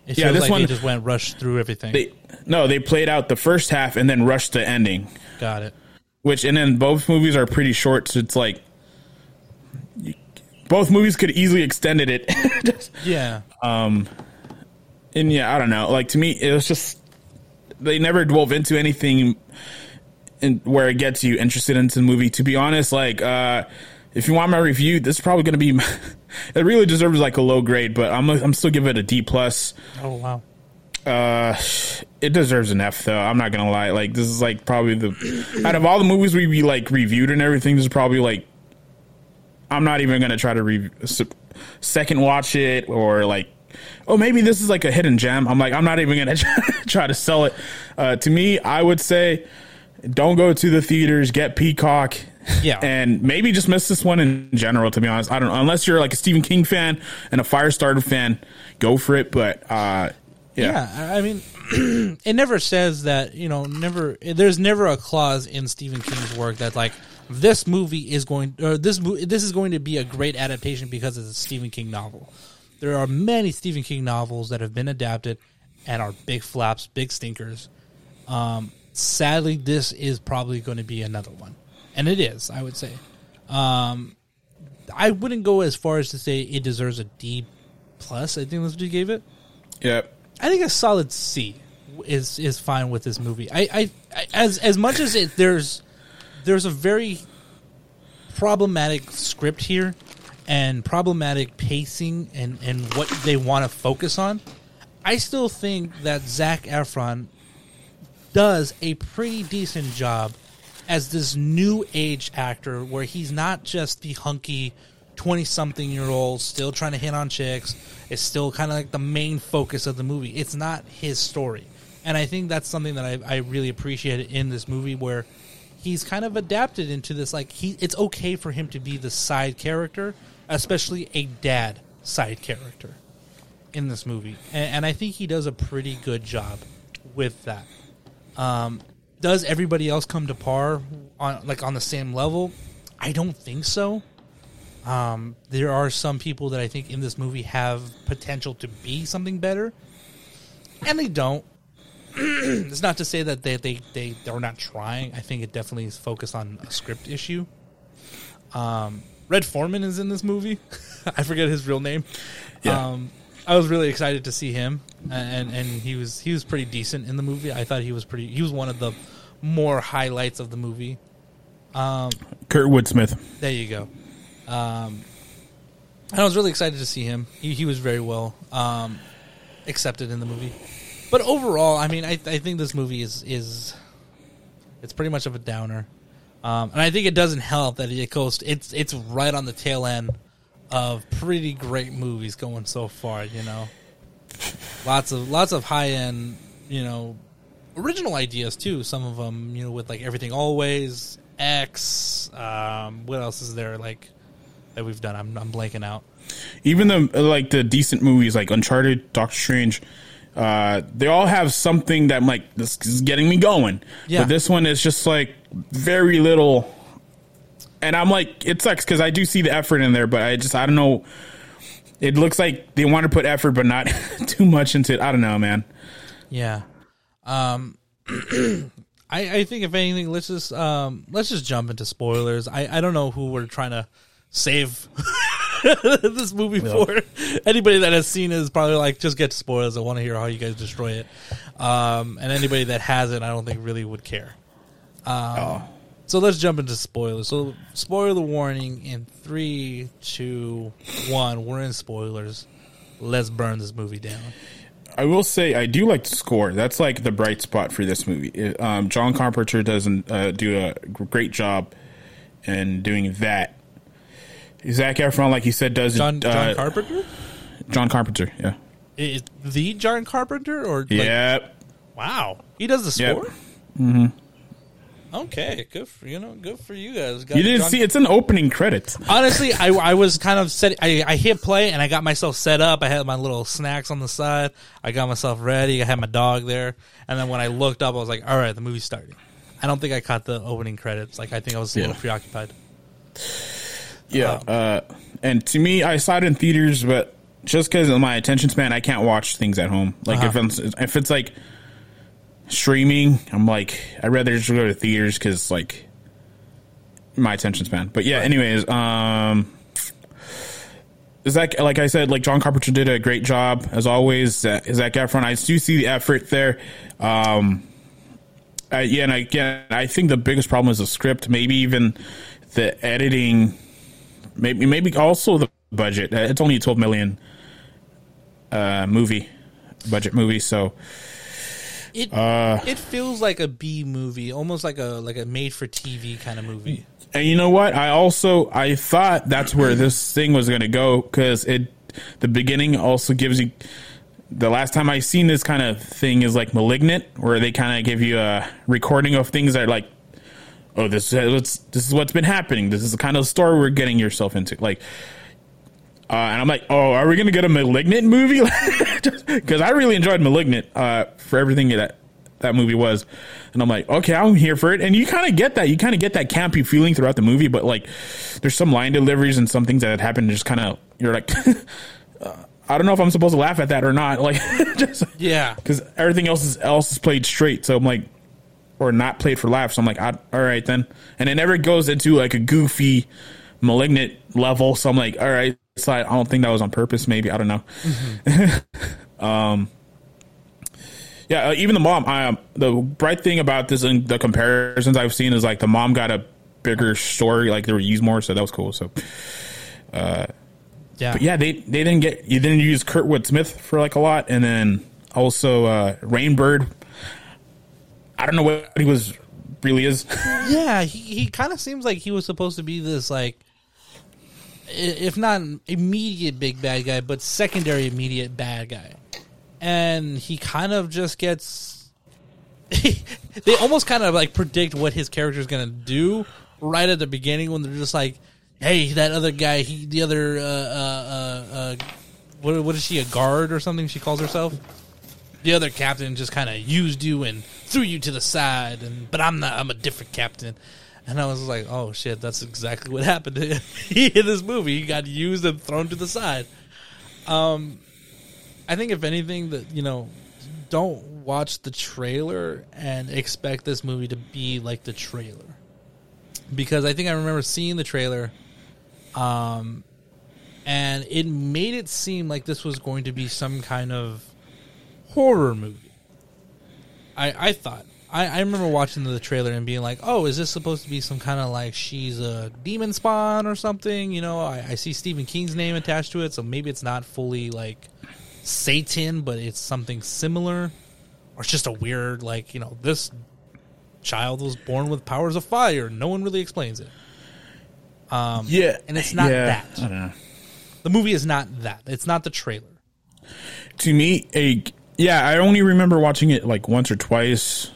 It Yeah, this like one- just went rushed through everything. they no they played out the first half and then rushed the ending, Got it. which and then both movies are pretty short, so it's like both movies could easily extended it. Just- Yeah. And yeah, I don't know. Like to me, it was just they never dwove into anything in, where it gets you interested into the movie. To be honest, like uh, if you want my review, this is probably going to be. it really deserves like a low grade, but I'm I'm still give it a D plus. Oh wow. Uh, it deserves an F though. I'm not gonna lie. Like this is like probably the out of all the movies we be like reviewed and everything. This is probably like I'm not even gonna try to re- second watch it or like oh maybe this is like a hidden gem. I'm like I'm not even gonna try to sell it. Uh, to me, I would say don't go to the theaters. Get Peacock. Yeah. and maybe just miss this one in general. To be honest, I don't know. Unless you're like a Stephen King fan and a Firestarter fan, go for it. But uh, yeah. Yeah, I mean, it never says that you know. Never, there's never a clause in Stephen King's work that, like this movie is going or this this is going to be a great adaptation because it's a Stephen King novel. There are many Stephen King novels that have been adapted and are big flaps, big stinkers. Um, sadly, this is probably going to be another one, and it is. I would say. Um, I wouldn't go as far as to say it deserves a D plus. I think that's what you gave it. Yeah. I think a solid C is is fine with this movie. I, I, I as as much as it there's there's a very problematic script here and problematic pacing and and what they want to focus on. I still think that Zac Efron does a pretty decent job as this new age actor where he's not just the hunky 20 something year old still trying to hit on chicks It's still kind of like the main focus of the movie it's not his story and i think that's something that i, I really appreciated in this movie where he's kind of adapted into this like he it's okay for him to be the side character especially a dad side character in this movie and, and i think he does a pretty good job with that um, does everybody else come to par on like on the same level? I don't think so. Um, there are some people that I think in this movie have potential to be something better, and they don't. it's not to say that they they they they're not trying. I think it definitely is focused on a script issue. Um, Red Foreman is in this movie. I forget his real name. Yeah. Um, I was really excited to see him, and and he was he was pretty decent in the movie. I thought he was pretty. He was one of the more highlights of the movie. Kurtwood Smith. There you go. Um, and I was really excited to see him. He, he was very well um, accepted in the movie. But overall, I mean, I, I think this movie is is it's pretty much of a downer, um, and I think it doesn't help that it goes. It's it's right on the tail end of pretty great movies going so far. You know, lots of lots of high end, you know, original ideas too. Some of them, you know, with like everything always X. Um, what else is there like that we've done? I'm I'm blanking out. Even the like the decent movies like Uncharted, Doctor Strange, uh, they all have something that I'm like this is getting me going. Yeah. But this one is just like very little, and I'm like it sucks because I do see the effort in there, but I just I don't know. It looks like they want to put effort, but not too much into it. I don't know, man. Yeah. Um I, I think if anything, let's just um let's just jump into spoilers. I, I don't know who we're trying to save this movie for. Anybody that has seen it is probably like just get spoilers. I want to hear how you guys destroy it. Um and anybody that hasn't, I don't think really would care. Um, So let's jump into spoilers. So spoiler warning in three, two, one. We're in spoilers. Let's burn this movie down. I will say I do like the score. That's like the bright spot for this movie. Um, John Carpenter doesn't uh, do a great job in doing that. Zac Efron, like you said, does John John uh, Carpenter? John Carpenter, yeah, the John Carpenter or like, yeah. wow he does the Yep. score mm-hmm. Okay good for you know good for you guys. Got You didn't John- see it's an opening credits. honestly I, I was kind of set I, I hit play and I got myself set up. I had my little snacks on the side. I got myself ready. I had my dog there. And then when I looked up I was like all right the movie's starting. I don't think I caught the opening credits. Like I think I was a little preoccupied. Yeah, uh, and to me, I saw it in theaters, but just because of my attention span, I can't watch things at home. Like if Uh-huh. it's, if it's like streaming, I'm like I'd rather just go to theaters because like my attention span. But yeah, anyways, um, Zach, like I said, like John Carpenter did a great job as always. Zach Zac Efron, I do see the effort there. Um, I, yeah, and again, I think the biggest problem is the script, maybe even the editing, maybe maybe also the budget. It's only a twelve million uh, movie budget movie, so it Uh, it feels like a B movie almost like a like a made for TV kind of movie. And you know what? I also I thought that's where this thing was going to go because it the beginning also gives you the last time I seen this kind of thing is like malignant where they kind of give you a recording of things that are like oh this is what's this is what's been happening. This is the kind of story we're getting yourself into. Like uh, and I'm like oh are we gonna get a malignant movie because I really enjoyed malignant uh, for everything that that movie was and I'm like okay I'm here for it and you kind of get that you kind of get that campy feeling throughout the movie but like there's some line deliveries and some things that happen just kind of you're like uh, I don't know if I'm supposed to laugh at that or not like just yeah because everything else is else is played straight. So I'm like, or not played for laughs. So I'm like, I, all right then, and it never goes into like a goofy, malignant level. So I'm like, all right, I, I don't think that was on purpose. Maybe I don't know. Mm-hmm. um, yeah, uh, even the mom. I, um, the bright thing about this and the comparisons I've seen is like the mom got a bigger story, like they were used more, so that was cool. So, uh, yeah, but yeah, they they didn't get you didn't use Kurtwood Smith for like a lot, and then also uh, Rainbird. I don't know what he was really is. yeah, he he kind of seems like he was supposed to be this like, if not immediate big bad guy, but secondary immediate bad guy, and he kind of just gets. they almost kind of like predict what his character is gonna do right at the beginning when they're just like, "Hey, that other guy, he the other uh, uh, uh, uh what what is she a guard or something? She calls herself." the other captain just kind of used you and threw you to the side and but i'm not i'm a different captain and i was like oh shit that's exactly what happened to him. In this movie. He got used and thrown to the side. Um i think if anything that you know don't watch the trailer and expect this movie to be like the trailer. Because i think i remember seeing the trailer um and it made it seem like this was going to be some kind of horror movie. I I thought I, I remember watching the trailer and being like, oh, is this supposed to be some kind of like she's a demon spawn or something? You know, I, I see Stephen King's name attached to it, so maybe it's not fully like Satan, but it's something similar, or it's just a weird like you know this child was born with powers of fire. No one really explains it. Um, yeah, and it's not yeah, that. The movie is not that. It's not the trailer. To me, a yeah, I only remember watching it like once or twice.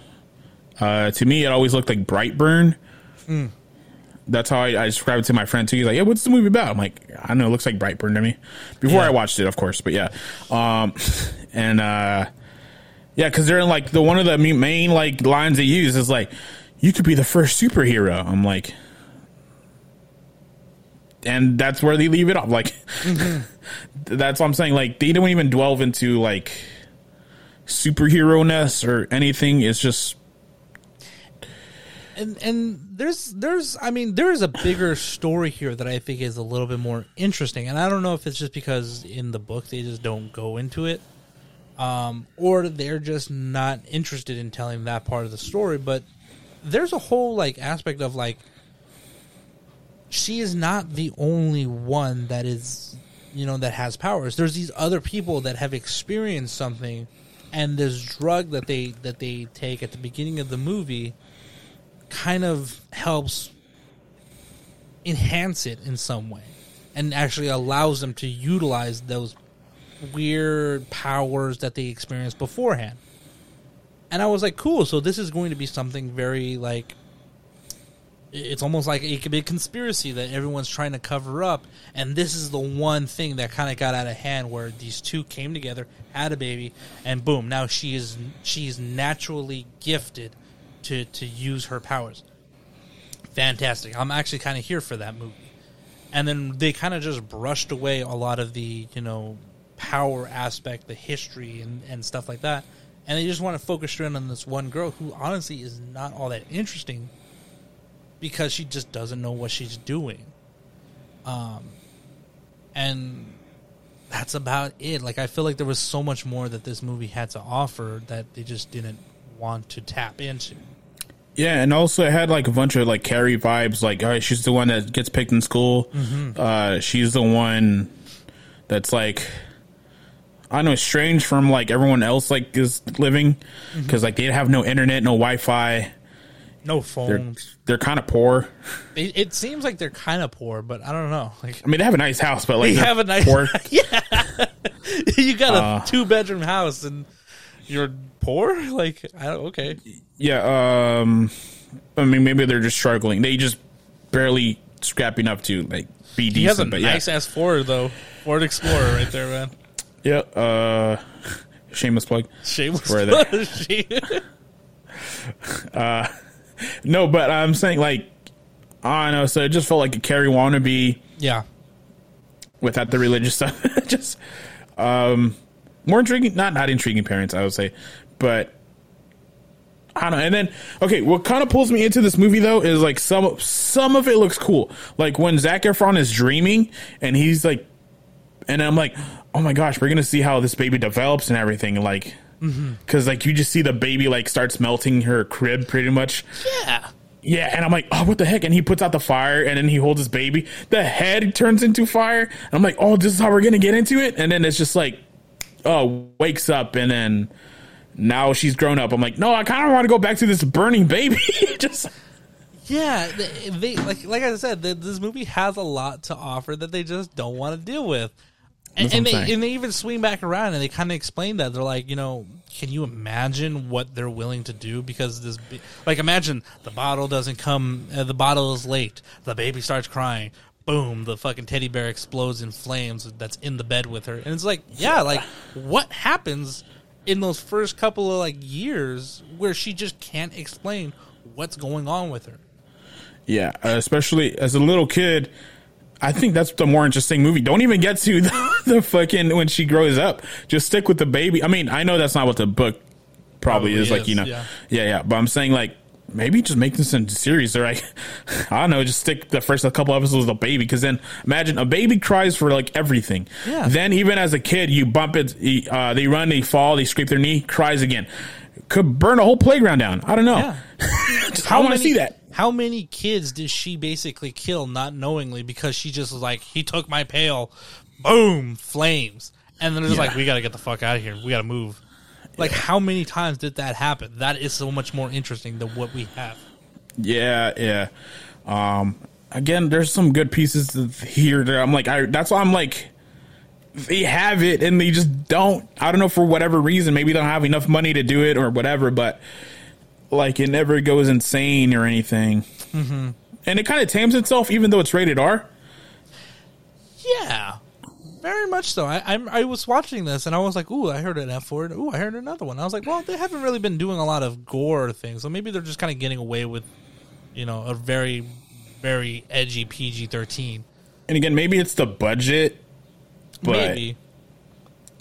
Uh, to me, it always looked like Brightburn. Mm. That's how I, I, described it to my friend too. He's like, "Yeah, what's the movie about?" I'm like, "I don't know. It looks like Brightburn to me." Before yeah. I watched it, of course, but yeah, um, and uh, yeah, because they're in like the one of the main like lines they use is like, "You could be the first superhero." I'm like, and that's where they leave it off. Like, mm-hmm. that's what I'm saying. Like, they don't even delve into like superhero ness or anything. It's just and and there's there's I mean there's a bigger story here that I think is a little bit more interesting, and I don't know if it's just because in the book they just don't go into it, um, or they're just not interested in telling that part of the story. But there's a whole like aspect of like she is not the only one that is you know that has powers. There's these other people that have experienced something and this drug that they that they take at the beginning of the movie kind of helps enhance it in some way and actually allows them to utilize those weird powers that they experienced beforehand. And I was like, cool, so this is going to be something very like it's almost like it could be a conspiracy that everyone's trying to cover up and this is the one thing that kind of got out of hand where these two came together had a baby and boom now she is she's naturally gifted to to use her powers fantastic i'm actually kind of here for that movie and then they kind of just brushed away a lot of the you know power aspect the history and, and stuff like that and they just want to focus in on this one girl who honestly is not all that interesting because she just doesn't know what she's doing. Um, and that's about it. Like I feel like there was so much more that this movie had to offer that they just didn't want to tap into. Yeah, and also it had like a bunch of like Carrie vibes. Like, all right, she's the one that gets picked in school. Mm-hmm. Uh, she's the one that's like, I don't know, strange from like everyone else like is living because mm-hmm. like they have no internet, no Wi Fi. No phones. They're, they're kind of poor. It, it, seems like they're kind of poor, but I don't know. Like, I mean, they have a nice house, but like they have a nice poor. yeah, you got a uh, two bedroom house and you're poor. Like, I don't, okay. Yeah. Um. I mean, maybe they're just struggling. They just barely scrap enough to like be decent. He has a but nice yeah. ass Ford though. Ford Explorer right there, man. Yeah. Uh. Shameless plug. Shameless plug. uh no, but I'm saying like I don't know. So it just felt like a Carrie wannabe. Yeah. Without the religious stuff, just um, more intriguing. Not not intriguing parents, I would say, but I don't know. And then, okay, what kind of pulls me into this movie though is like some some of it looks cool. Like when Zac Efron is dreaming and he's like, and I'm like, oh my gosh, we're gonna see how this baby develops and everything. Like, mm-hmm. because like you just see the baby like starts melting her crib pretty much. Yeah. Yeah, and I'm like, oh, what the heck? And he puts out the fire, and then he holds his baby. The head turns into fire. And I'm like, oh, this is how we're gonna get into it. And then it's just like, oh, wakes up, and then now she's grown up. I'm like, no, I kind of want to go back to this burning baby. just Yeah, they, they like like I said, this movie has a lot to offer that they just don't want to deal with. And, and they saying. and they even swing back around and they kind of explain that they're like, you know, can you imagine what they're willing to do because this, be- like, imagine the bottle doesn't come, uh, the bottle is late, the baby starts crying, boom, the fucking teddy bear explodes in flames that's in the bed with her, and it's like, yeah, like what happens in those first couple of like years where she just can't explain what's going on with her. yeah, uh, especially as a little kid. I think that's the more interesting movie. Don't even get to the, the fucking when she grows up. Just stick with the baby. I mean, I know that's not what the book probably, Probably is, like you know, yeah. yeah, yeah. But I'm saying like maybe just make this into a series. Or like I don't know, just stick the first couple episodes of the baby. Because then imagine a baby cries for like everything. Yeah. Then even as a kid, you bump it, uh, they run, they fall, they scrape their knee, cries again. Could burn a whole playground down. I don't know. Yeah. I want to see that. How many kids did she basically kill not knowingly because she just was like, he took my pail, boom, flames. And then it's Yeah. like, we got to get the fuck out of here. We got to move. Like, how many times did that happen? That is so much more interesting than what we have. Yeah, yeah. Um, again, there's some good pieces here. That I'm like, I, that's why I'm like, they have it and they just don't. I don't know for whatever reason. Maybe they don't have enough money to do it or whatever. But like, it never goes insane or anything. Mm-hmm. And it kind of tames itself, even though it's rated R. Yeah. Very much so. I, I I was watching this and I was like, "Ooh, I heard an F word. Ooh, I heard another one." I was like, "Well, they haven't really been doing a lot of gore things, so maybe they're just kind of getting away with, you know, a very, very edgy PG thirteen. And again, maybe it's the budget. But Maybe.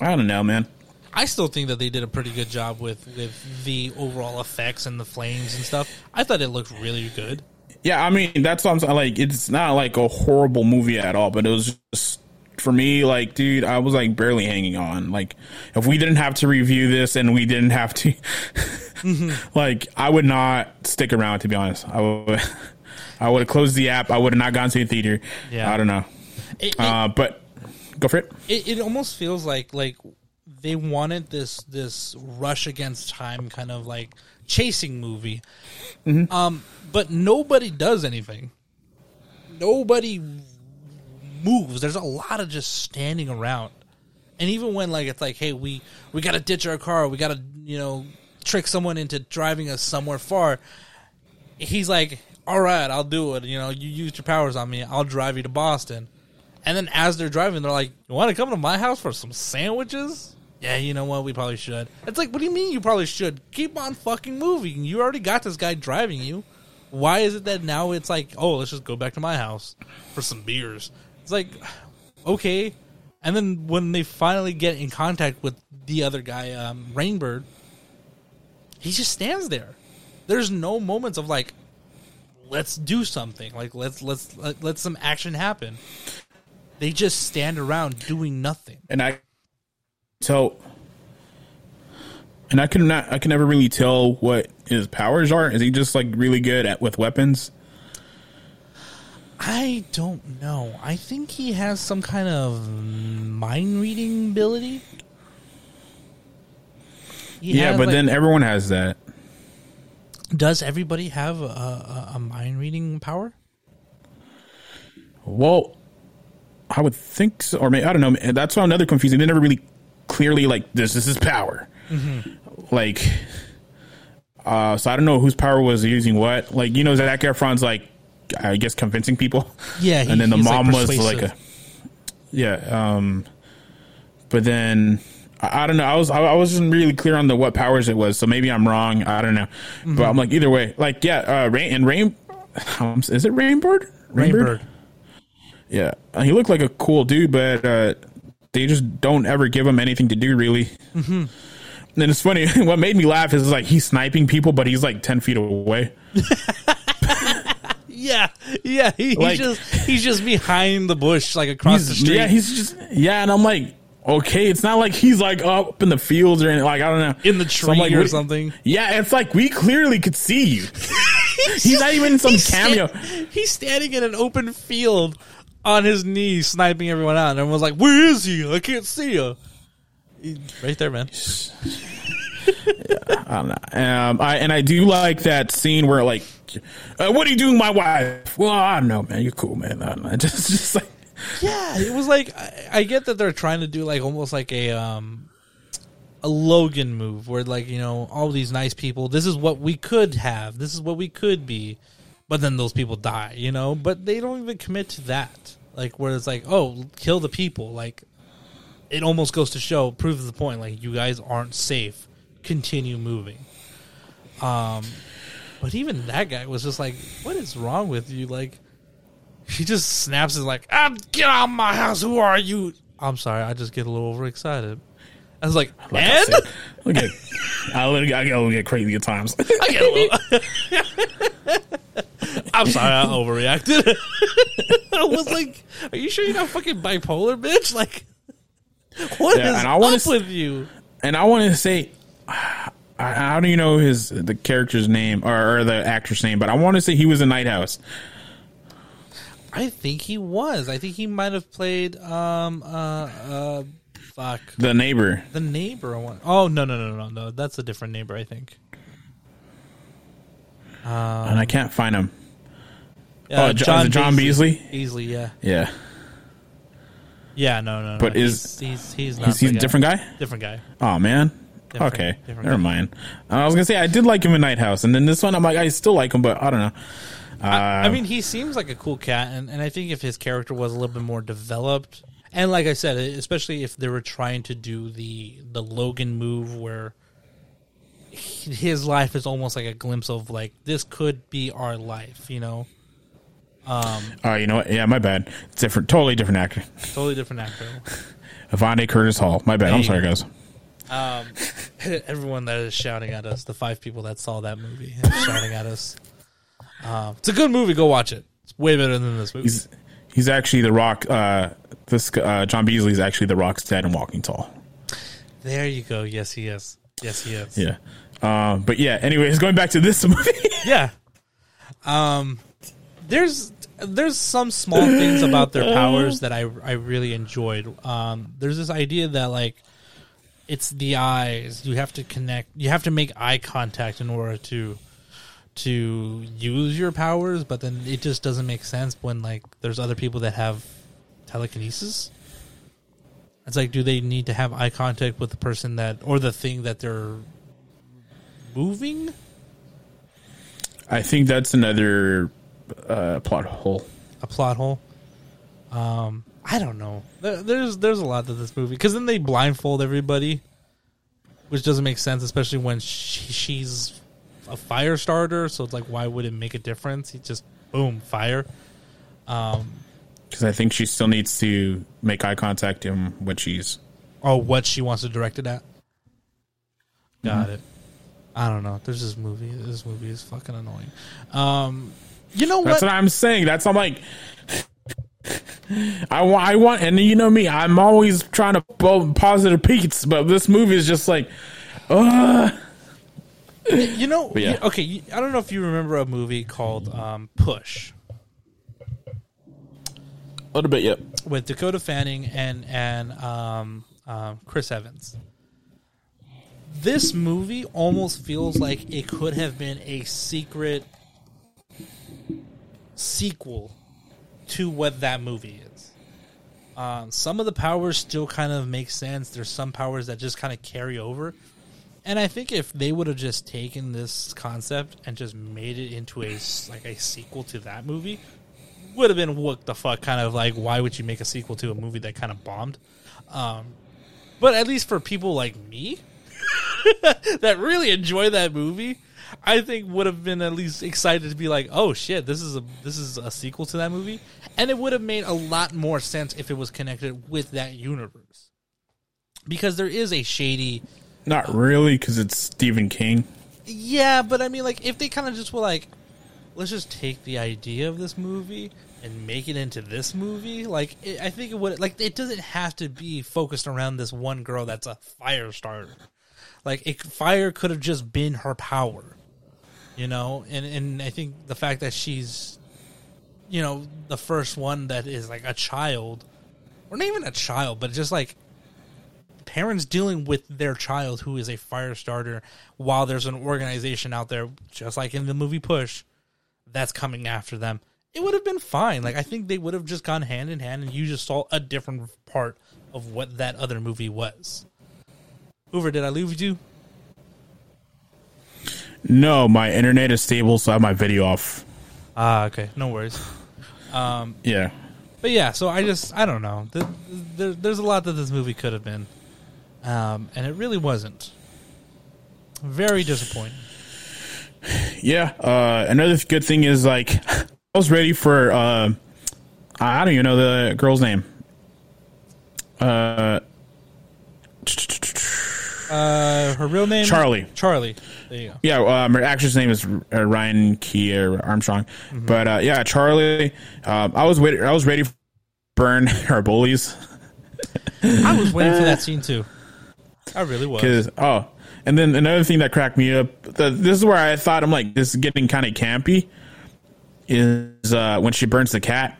I don't know, man. I still think that they did a pretty good job with with the overall effects and the flames and stuff. I thought it looked really good. Yeah, I mean that's what I'm saying. Like, it's not like a horrible movie at all, but it was just for me. Like, dude, I was like barely hanging on. Like, if we didn't have to review this and we didn't have to, like, I would not stick around. To be honest, I would. I would have closed the app. I would have not gone to the theater. Yeah. I don't know. It, it, Uh, but go for it. it, it almost feels like like they wanted this this rush against time kind of like chasing movie um but nobody does anything nobody moves there's a lot of just standing around and even when like it's like hey we we gotta ditch our car we gotta you know trick someone into driving us somewhere far he's like all right i'll do it you know you used your powers on me i'll drive you to boston and then as they're driving, they're like, "You want to come to my house for some sandwiches?" Yeah, you know what? We probably should. It's like, what do you mean you probably should? Keep on fucking moving. You already got this guy driving you. Why is it that now it's like, oh, let's just go back to my house for some beers? It's like, okay. And then when they finally get in contact with the other guy, um, Rainbird, he just stands there. There's no moments of like, let's do something. Like let's let's let, let some action happen. They just stand around doing nothing. and I so and I can not I can never really tell what his powers are. Is he just like really good at with weapons? I don't know. I think he has some kind of mind reading ability. He yeah, but like- then everyone has that. does everybody have a, a, a mind reading power? Well, I would think so, or maybe I don't know. That's why another confusing. They never really clearly like this. This is power. Like, uh, so I don't know whose power was using what. Like, you know, Zac Efron's like, I guess convincing people. Yeah, he- and then the he's, like, mom was like a, yeah. Um, but then I, I don't know. I was I, wasn't really clear on the what powers it was. So maybe I'm wrong. I don't know. But I'm like either way. Like yeah, uh, rain and rain. Um, is it Rainbird? Rainbird. Yeah, uh, he looked like a cool dude, but uh, they just don't ever give him anything to do, really. And it's funny. What made me laugh is like he's sniping people, but he's like ten feet away. Yeah, yeah. He, Like- he's just he's just behind the bush, like across the street. yeah, he's just yeah, and I'm like, okay, it's not like he's like up in the fields or anything. Like I don't know, in the So tree I'm like, or something. Yeah, it's like we clearly could see you. he's not even in some He's cameo. sta- he's standing in an open field on his knees, sniping everyone out, and everyone's like, "Where is he? I can't see you." Right there, man. I don't know. Um, I, and I do like that scene where like, uh, what are you doing, my wife? Well, I don't know, man. You're cool, man. I don't know. Just, just like, Yeah, it was like I, I get that they're trying to do like almost like a um a Logan move where like you know all these nice people. This is what we could have. This is what we could be, but then those people die. You know, but they don't even commit to that. Like where it's like, oh, kill the people. Like it almost goes to show, proves the point. Like you guys aren't safe. Continue moving. Um, but even that guy was just like, what is wrong with you? Like he just snaps and like, ah, get out of my house. Who are you? I'm sorry, I just get a little overexcited. I was like, like I and look at, I, I get a little get crazy at times. I get a little. I'm sorry, I overreacted. I was like, "Are you sure you're not fucking bipolar, bitch? Like, what is Yeah, and I wanna up with you?" and I want to say, I- how do you know his the character's name or, or the actor's name? But I want to say he was in Night House. I think he was. I think he might have played um uh uh fuck The neighbor. the neighbor. I want. Oh no no no no no. That's a different neighbor. I think. and I can't find him. Uh, Oh, Jo- is John Beasley? Beasley, yeah, Yeah, yeah. No no. no. But is- he's he's, he's not he's, he's the a different guy. Different guy. Oh man. Different- okay, different never guy. mind. I was gonna say I did like him in Night House, and then this one I'm like I still like him, but I don't know. Uh, I mean, he seems like a cool cat, and, and I think if his character was a little bit more developed, and like I said, especially if they were trying to do the the Logan move where he- his life is almost like a glimpse of like this could be our life, you know, oh, you know what? Yeah, my bad. It's different, totally different actor. totally different actor. Vondie Curtis Hall. My bad. There I'm sorry, go. guys. Um, everyone that is shouting at us, the five people that saw that movie, shouting at us. Um, it's a good movie. Go watch it. It's way better than this movie. He's he's actually the Rock. Uh, this uh, John Beasley is actually the Rock's dad in Walking Tall. there you go. Yes, he is. Yes, he is. Yeah. Uh, but yeah. Anyways, going back to this movie. Yeah. Um there's there's some small things about their powers that I I really enjoyed. Um there's this idea that like it's the eyes. You have to connect you have to make eye contact in order to to use your powers, but then it just doesn't make sense when like there's other people that have telekinesis. It's like do they need to have eye contact with the person that or the thing that they're moving? I think that's another uh, plot hole. a plot hole. Um, I don't know. There, there's there's a lot to this movie because then they blindfold everybody, which doesn't make sense, especially when she, she's a fire starter. So it's like, why would it make a difference? He just boom fire. Because I think she still needs to make eye contact in what she's. Oh, what she wants to direct it at. Got it. I don't know. There's this movie. This movie is fucking annoying. Um, you know what? That's what? what I'm saying. That's I'm like. I want, I want, and you know me. I'm always trying to pull positive peaks, but this movie is just like, uh You know, yeah. okay. I don't know if you remember a movie called um, Push. a little bit. Yep. with Dakota Fanning and and um, um, Chris Evans. This movie almost feels like it could have been a secret sequel to what that movie is. Um, some of the powers still kind of make sense. There's some powers that just kind of carry over. And I think if they would have just taken this concept and just made it into a like a sequel to that movie, would have been what the fuck kind of like why would you make a sequel to a movie that kind of bombed? Um, but at least for people like me that really enjoy that movie, I think would have been at least excited to be like, oh shit, this is a this is a sequel to that movie, and it would have made a lot more sense if it was connected with that universe, because there is a shady Not really, because it's Stephen King. Yeah, but I mean, like, if they kind of just were like, let's just take the idea of this movie and make it into this movie, like, it, I think it would, like, it doesn't have to be focused around this one girl that's a fire starter. Like, it, fire could have just been her power, you know? And, and I think the fact that she's, you know, the first one that is like a child, or not even a child, but just like parents dealing with their child who is a fire starter while there's an organization out there just like in the movie push that's coming after them. It would have been fine. Like i think they would have just gone hand in hand and you just saw a different part of what that other movie was. Hoover did i leave you No, my internet is stable, so I have my video off. ah okay no worries Um, Yeah. but yeah so i just i don't know there, there, there's a lot that this movie could have been um, and it really wasn't very disappointing Yeah. Uh, another good thing is like I was ready for uh, I don't even know the girl's name. Uh, uh her real name Charlie. charlie there you go Yeah, um, her actress name is uh, Ryan Kiera Armstrong, but uh, yeah, Charlie. Um, I was wait- I was ready for burn her bullies I was waiting for that scene too. I really was. oh, and then another thing that cracked me up. The, this is where I thought I'm like this is getting kind of campy. Is uh, when she burns the cat.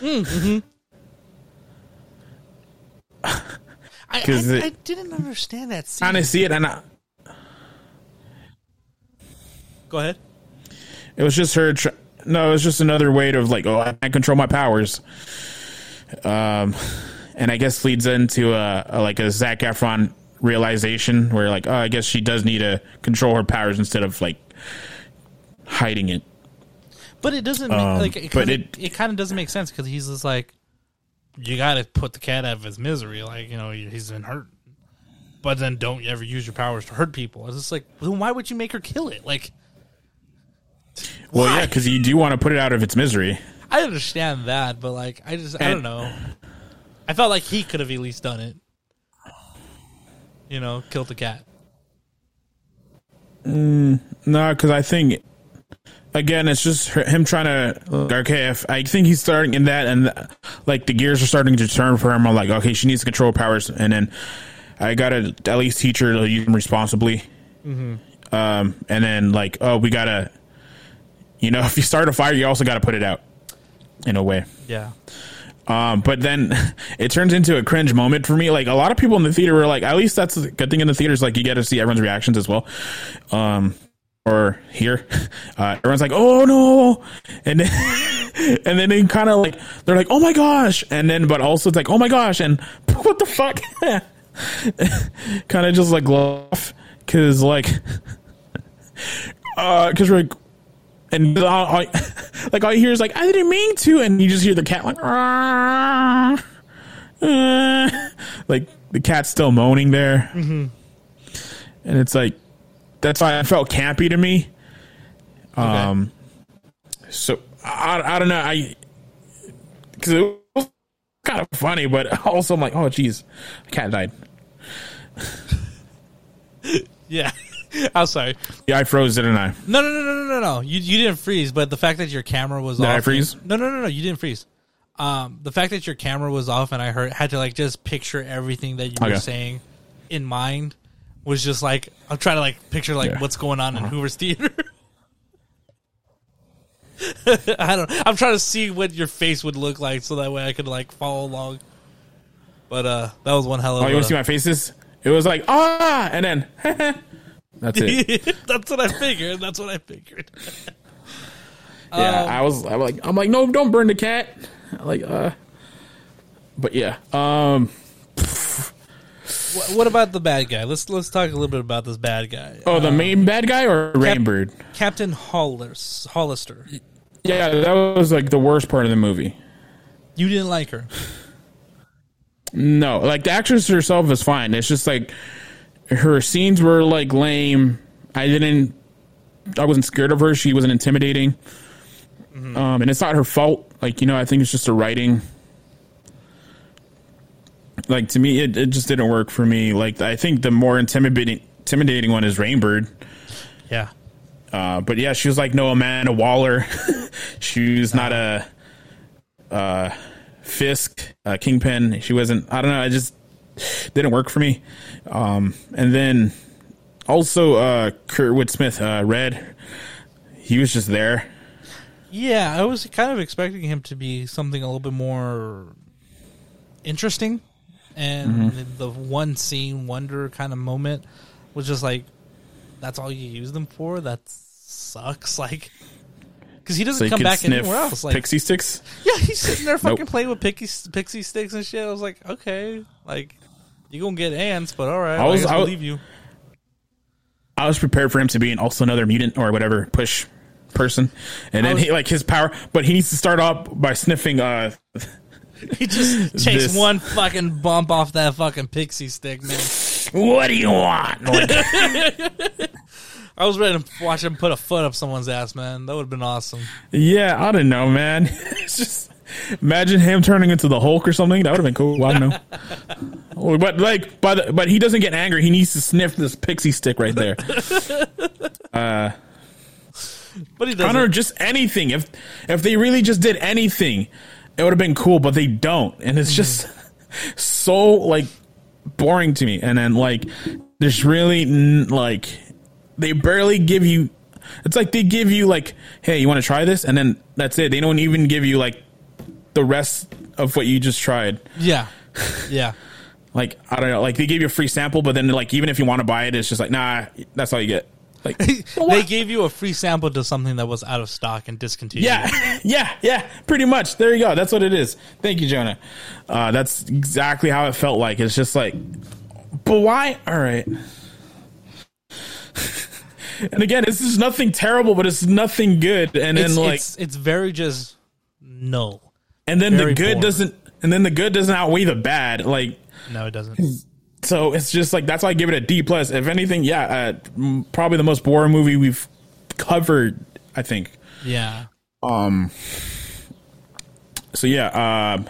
I, 'cause I, it- I didn't understand that scene. Kind of see it, and I, Go ahead. it was just her. Tr- no, it was just another way of like, oh, I can't control my powers. Um, and I guess leads into a, a like a Zac Efron realization where like, oh, I guess she does need to control her powers instead of like hiding it. But it doesn't. Um, make, like, it, but it, it- kind of doesn't make sense because he's just like, you got to put the cat out of his misery. Like you know, he- he's been hurt. But then don't you ever use your powers to hurt people. It's just like, then why would you make her kill it? Like, Well, Why? yeah, because you do want to put it out of its misery. I understand that, but like, I just, I don't know. I felt like he could have at least done it. You know, killed the cat. Mm, No, because I think again, it's just him trying to. Okay, if I think he's starting in that, and like the gears are starting to turn for him. I'm like, okay, she needs to control powers, and then I gotta at least teach her to use them responsibly. Um, and then like, oh, we gotta, you know, if you start a fire, you also gotta put it out in a way. Yeah. Um, but then it turns into a cringe moment for me. Like a lot of people in the theater were like, at least that's the good thing in the theaters. Like you get to see everyone's reactions as well. Um, or here, uh, everyone's like, oh no. And then, and then they kind of like, they're like, oh my gosh. And then, but also it's like, oh my gosh. And what the fuck? kind of just like laugh. Cause like, uh, cause we're like, and all, all, like all you hear is like I didn't mean to, and you just hear the cat like, "Ah, ah," like the cat's still moaning there, and it's like that's why it felt campy to me. Um, so I, I don't know, I because it was kind of funny, but also I'm like, oh geez, the cat died. Yeah. I'm sorry. Yeah, I froze, didn't I? No, no, no, no, no, no, no. You you didn't freeze, but the fact that your camera was Did off. I freeze? No, no, no, no. You didn't freeze. Um, the fact that your camera was off and I heard had to like just picture everything that you were Okay. saying in mind was just like I'm trying to like picture like Yeah. Uh-huh. what's going on in Hoover's theater. I don't. I'm trying to see what your face would look like so that way I could like follow along. But uh, that was one hell of. Oh, you want to see my faces? It was like ah, and then that's it. that's what I figured. That's what I figured. Yeah, Um, I was. I'm like, I'm like, no, don't burn the cat. Like, uh, but yeah, um, What, about the bad guy? Let's let's talk a little bit about this bad guy. oh, the main bad guy or Rainbird? Captain Hollers, Hollister. Yeah, that was like the worst part of the movie. You didn't like her. No, like the actress herself is fine. It's just like her scenes were like lame. I didn't. I wasn't scared of her. She wasn't intimidating. Um, and it's not her fault. Like you know, I think it's just the writing. like to me, it, it just didn't work for me. Like I think the more intimidating intimidating one is Rainbird. Yeah. Uh, but yeah, she was like no Amanda Waller. she was not a uh, Fisk, uh, Kingpin. She wasn't. I don't know. I just didn't work for me. Um, and then also uh, Kurtwood Smith, uh, Red. He was just there. Yeah, I was kind of expecting him to be something a little bit more interesting, and Mm-hmm. the one scene wonder kind of moment was just like, that's all you use them for. That sucks. Like, because he doesn't you come back anywhere else. Like, pixie sticks. yeah, he's sitting there fucking Nope. playing with pixie pixie sticks and shit. I was like, okay, like you gonna get ants, but all right, I I, was- I leave you. I was prepared for him to be an, also another mutant or whatever push person, and then was- he like his power, but he needs to start off by sniffing. Uh, He just takes This- one fucking bump off that fucking pixie stick, man. what do you want? I was ready to watch him put a foot up someone's ass, man. That would have been awesome. yeah, I don't know, man. It's just imagine him turning into the Hulk or something. That would have been cool. I don't know. But like, the, but he doesn't get angry. He needs to sniff this pixie stick right there. Uh, but he doesn't. know, just anything. If if they really just did anything, it would have been cool. But they don't, and it's just so like boring to me. And then like, there's really like they barely give you. It's like they give you like, hey, you want to try this, and then that's it. They don't even give you like the rest of what you just tried. Yeah, yeah. Like I don't know, like they gave you a free sample, but then like even if you want to buy it, it's just like nah, that's all you get. Like they gave you a free sample to something that was out of stock and discontinued. Yeah, yeah, yeah. Pretty much. There you go. That's what it is. Thank you, Jonah. Uh, that's exactly how it felt like. It's just like, but why? All right. and again, this is nothing terrible, but it's nothing good. And it's, then like, it's it's very just no, and then the good boring. doesn't, and then the good doesn't outweigh the bad. Like, no, it doesn't. so it's just like that's why I give it a D plus. If anything, yeah, uh, probably the most boring movie we've covered. I think. Yeah, um So yeah, um,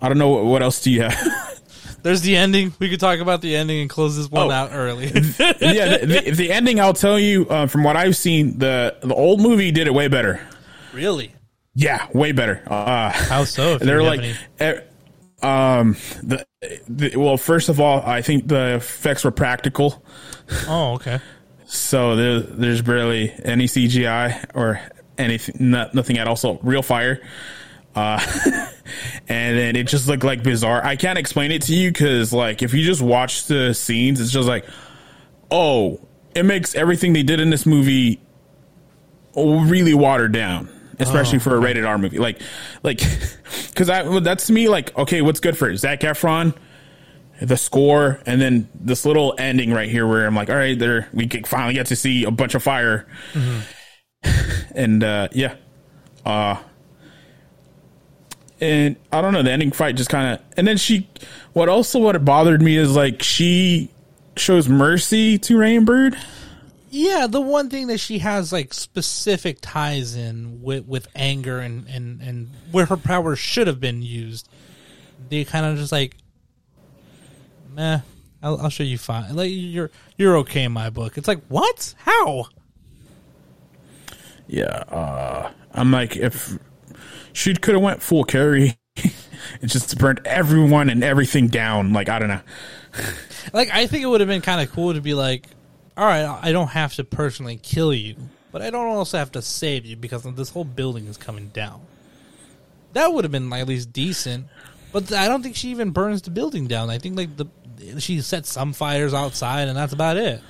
I don't know what, what else do you have. there's the ending. We could talk about the ending and close this one Oh. out early. yeah, the, the, the ending. I'll tell you uh, from what I've seen, the the old movie did it way better. really? Yeah, way better. Uh, How so? They're like, eh, um, the, the well, first of all, I think the effects were practical, oh, okay. so there, there's barely any CGI or anything, not, nothing at all. So real fire. Uh, and then it just looked like bizarre. I can't explain it to you because, like, if you just watch the scenes, it's just like, oh, it makes everything they did in this movie really watered down, especially for a rated R movie. Like, like, because I that's to me like, okay, what's good for it? Zac Efron, the score, and then this little ending right here where I'm like, all right, there we get, finally get to see a bunch of fire, and uh, yeah, uh, and I don't know, the ending fight just kind of, and then she, what also what bothered me is like she shows mercy to Rainbird. Yeah, the one thing that she has like specific ties in with with anger and and and where her power should have been used, they kind of just like, meh. I'll, I'll show you fine. Like you're you're okay in my book. It's like what? How? Yeah, uh, I'm like, if she could have went full Carrie, it just burnt everyone and everything down. Like I don't know. Like I think it would have been kind of cool to be like, all right, I don't have to personally kill you, but I don't also have to save you because this whole building is coming down. That would have been like, at least decent, but I don't think she even burns the building down. I think like the she sets some fires outside and that's about it.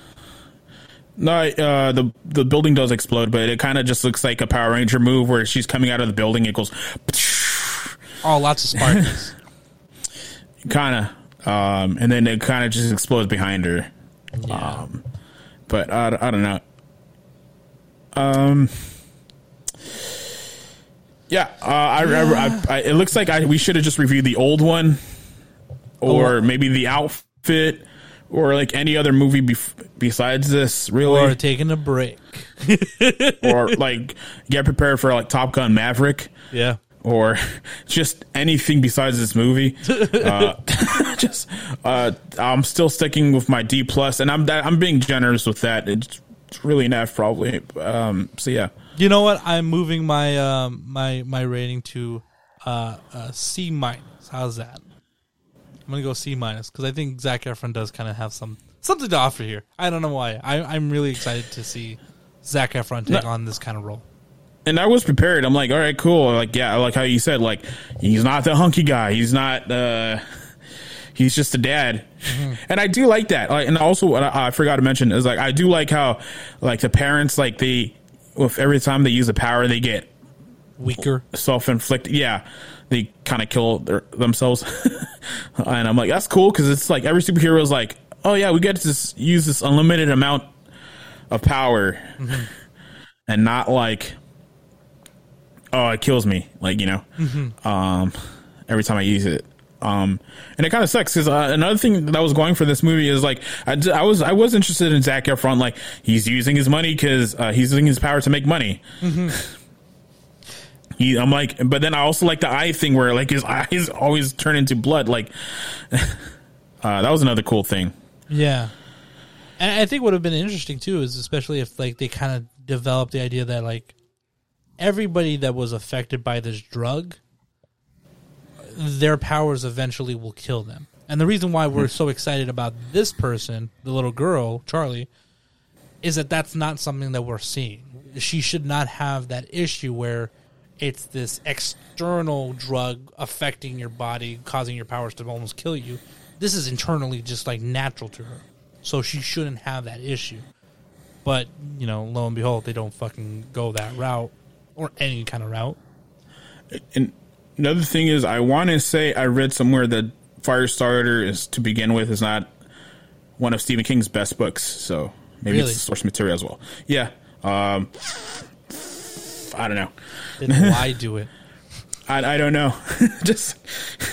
No, uh, the the building does explode, but it kind of just looks like a Power Ranger move where she's coming out of the building. It goes, Oh, lots of sparks. kind of, um, and then it kind of just explodes behind her. yeah. Um, but I, I don't know. Um, yeah, uh, I, I, I, I, it looks like I, we should have just reviewed the old one, or Oh. maybe the outfit, or like any other movie bef- besides this. Really, or taking a break. or like get prepared for like Top Gun Maverick Yeah. Or just anything besides this movie. uh, just uh, I'm still sticking with my D plus, and I'm I'm being generous with that. It's, it's really an F probably. Um, so yeah. You know what? I'm moving my um, my my rating to uh, uh, C minus. How's that? I'm gonna go C minus because I think Zac Efron does kind of have some something to offer here. I don't know why. I, I'm really excited to see Zac Efron take No. on this kind of role. And I was prepared. I'm like, all right, cool. Like, yeah, like how you said, like he's not the hunky guy. He's not. uh He's just a dad, and I do like that. Like, and also, what I, I forgot to mention is like I do like how like the parents like they with every time they use the power they get Weaker. self inflicted. Yeah, they kind of kill their, themselves, and I'm like, that's cool because it's like every superhero is like, oh yeah, we get to use this unlimited amount of power, and not like, oh, it kills me, like you know, um, every time I use it. Um, and it kind of sucks because uh, another thing that I was going for this movie is like I, d- I was I was interested in Zac Efron like he's using his money because uh, he's using his power to make money. He, I'm like, but then I also like the eye thing where like his eyes always turn into blood. Like, uh, that was another cool thing. Yeah. And I think would have been interesting too is especially if like they kind of developed the idea that like everybody that was affected by this drug their powers eventually will kill them. And the reason why we're hmm. so excited about this person, the little girl, Charlie, is that that's not something that we're seeing. She should not have that issue where it's this external drug affecting your body, causing your powers to almost kill you. This is internally just like natural to her. So she shouldn't have that issue. But, you know, lo and behold, they don't fucking go that route or any kind of route. And another thing is, I want to say I read somewhere that Firestarter is to begin with is not one of Stephen King's best books. So maybe Really? it's source material as well. Yeah. Um, I don't know. Then why do it? I, I don't know. Just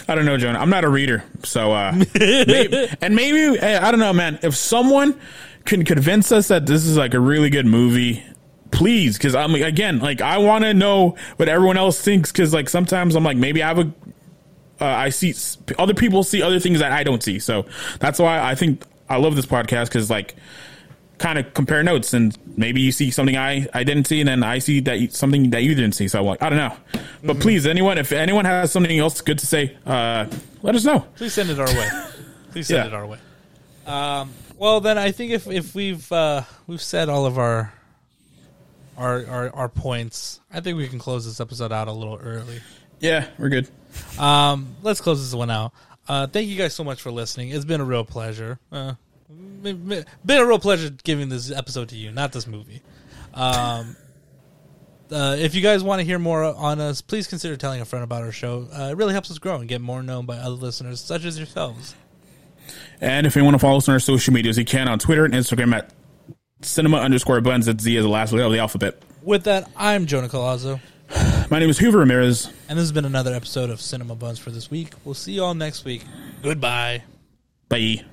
I don't know, Jonah. I'm not a reader, so uh, maybe, and maybe eh, I don't know, man. If someone can convince us that this is like a really good movie, please, because I'm like, again, like I want to know what everyone else thinks. Because like sometimes I'm like, maybe I have a, uh, I see other people see other things that I don't see. So that's why I think I love this podcast because like kind of compare notes and maybe you see something I, I didn't see and then I see that you, something that you didn't see. So I'm like, I don't know. But please, anyone, if anyone has something else good to say, uh, let us know. Please send it our way. Please send Yeah. it our way. Um, well, then I think if if we've uh, we've said all of our, our our our points, I think we can close this episode out a little early. Yeah, we're good. Um, let's close this one out. Uh, thank you guys so much for listening. It's been a real pleasure. Uh, been a real pleasure giving this episode to you, not this movie. Um, uh, if you guys want to hear more on us, please consider telling a friend about our show. Uh, it really helps us grow and get more known by other listeners, such as yourselves. And if you want to follow us on our social medias, you can on Twitter and Instagram at cinema underscore bunz. That's Z is the last letter of the alphabet. With that, I'm Jonah Colazzo, My name is Hoover Ramirez. and this has been another episode of Cinema Bunz for this week. We'll see you all next week. Goodbye. Bye.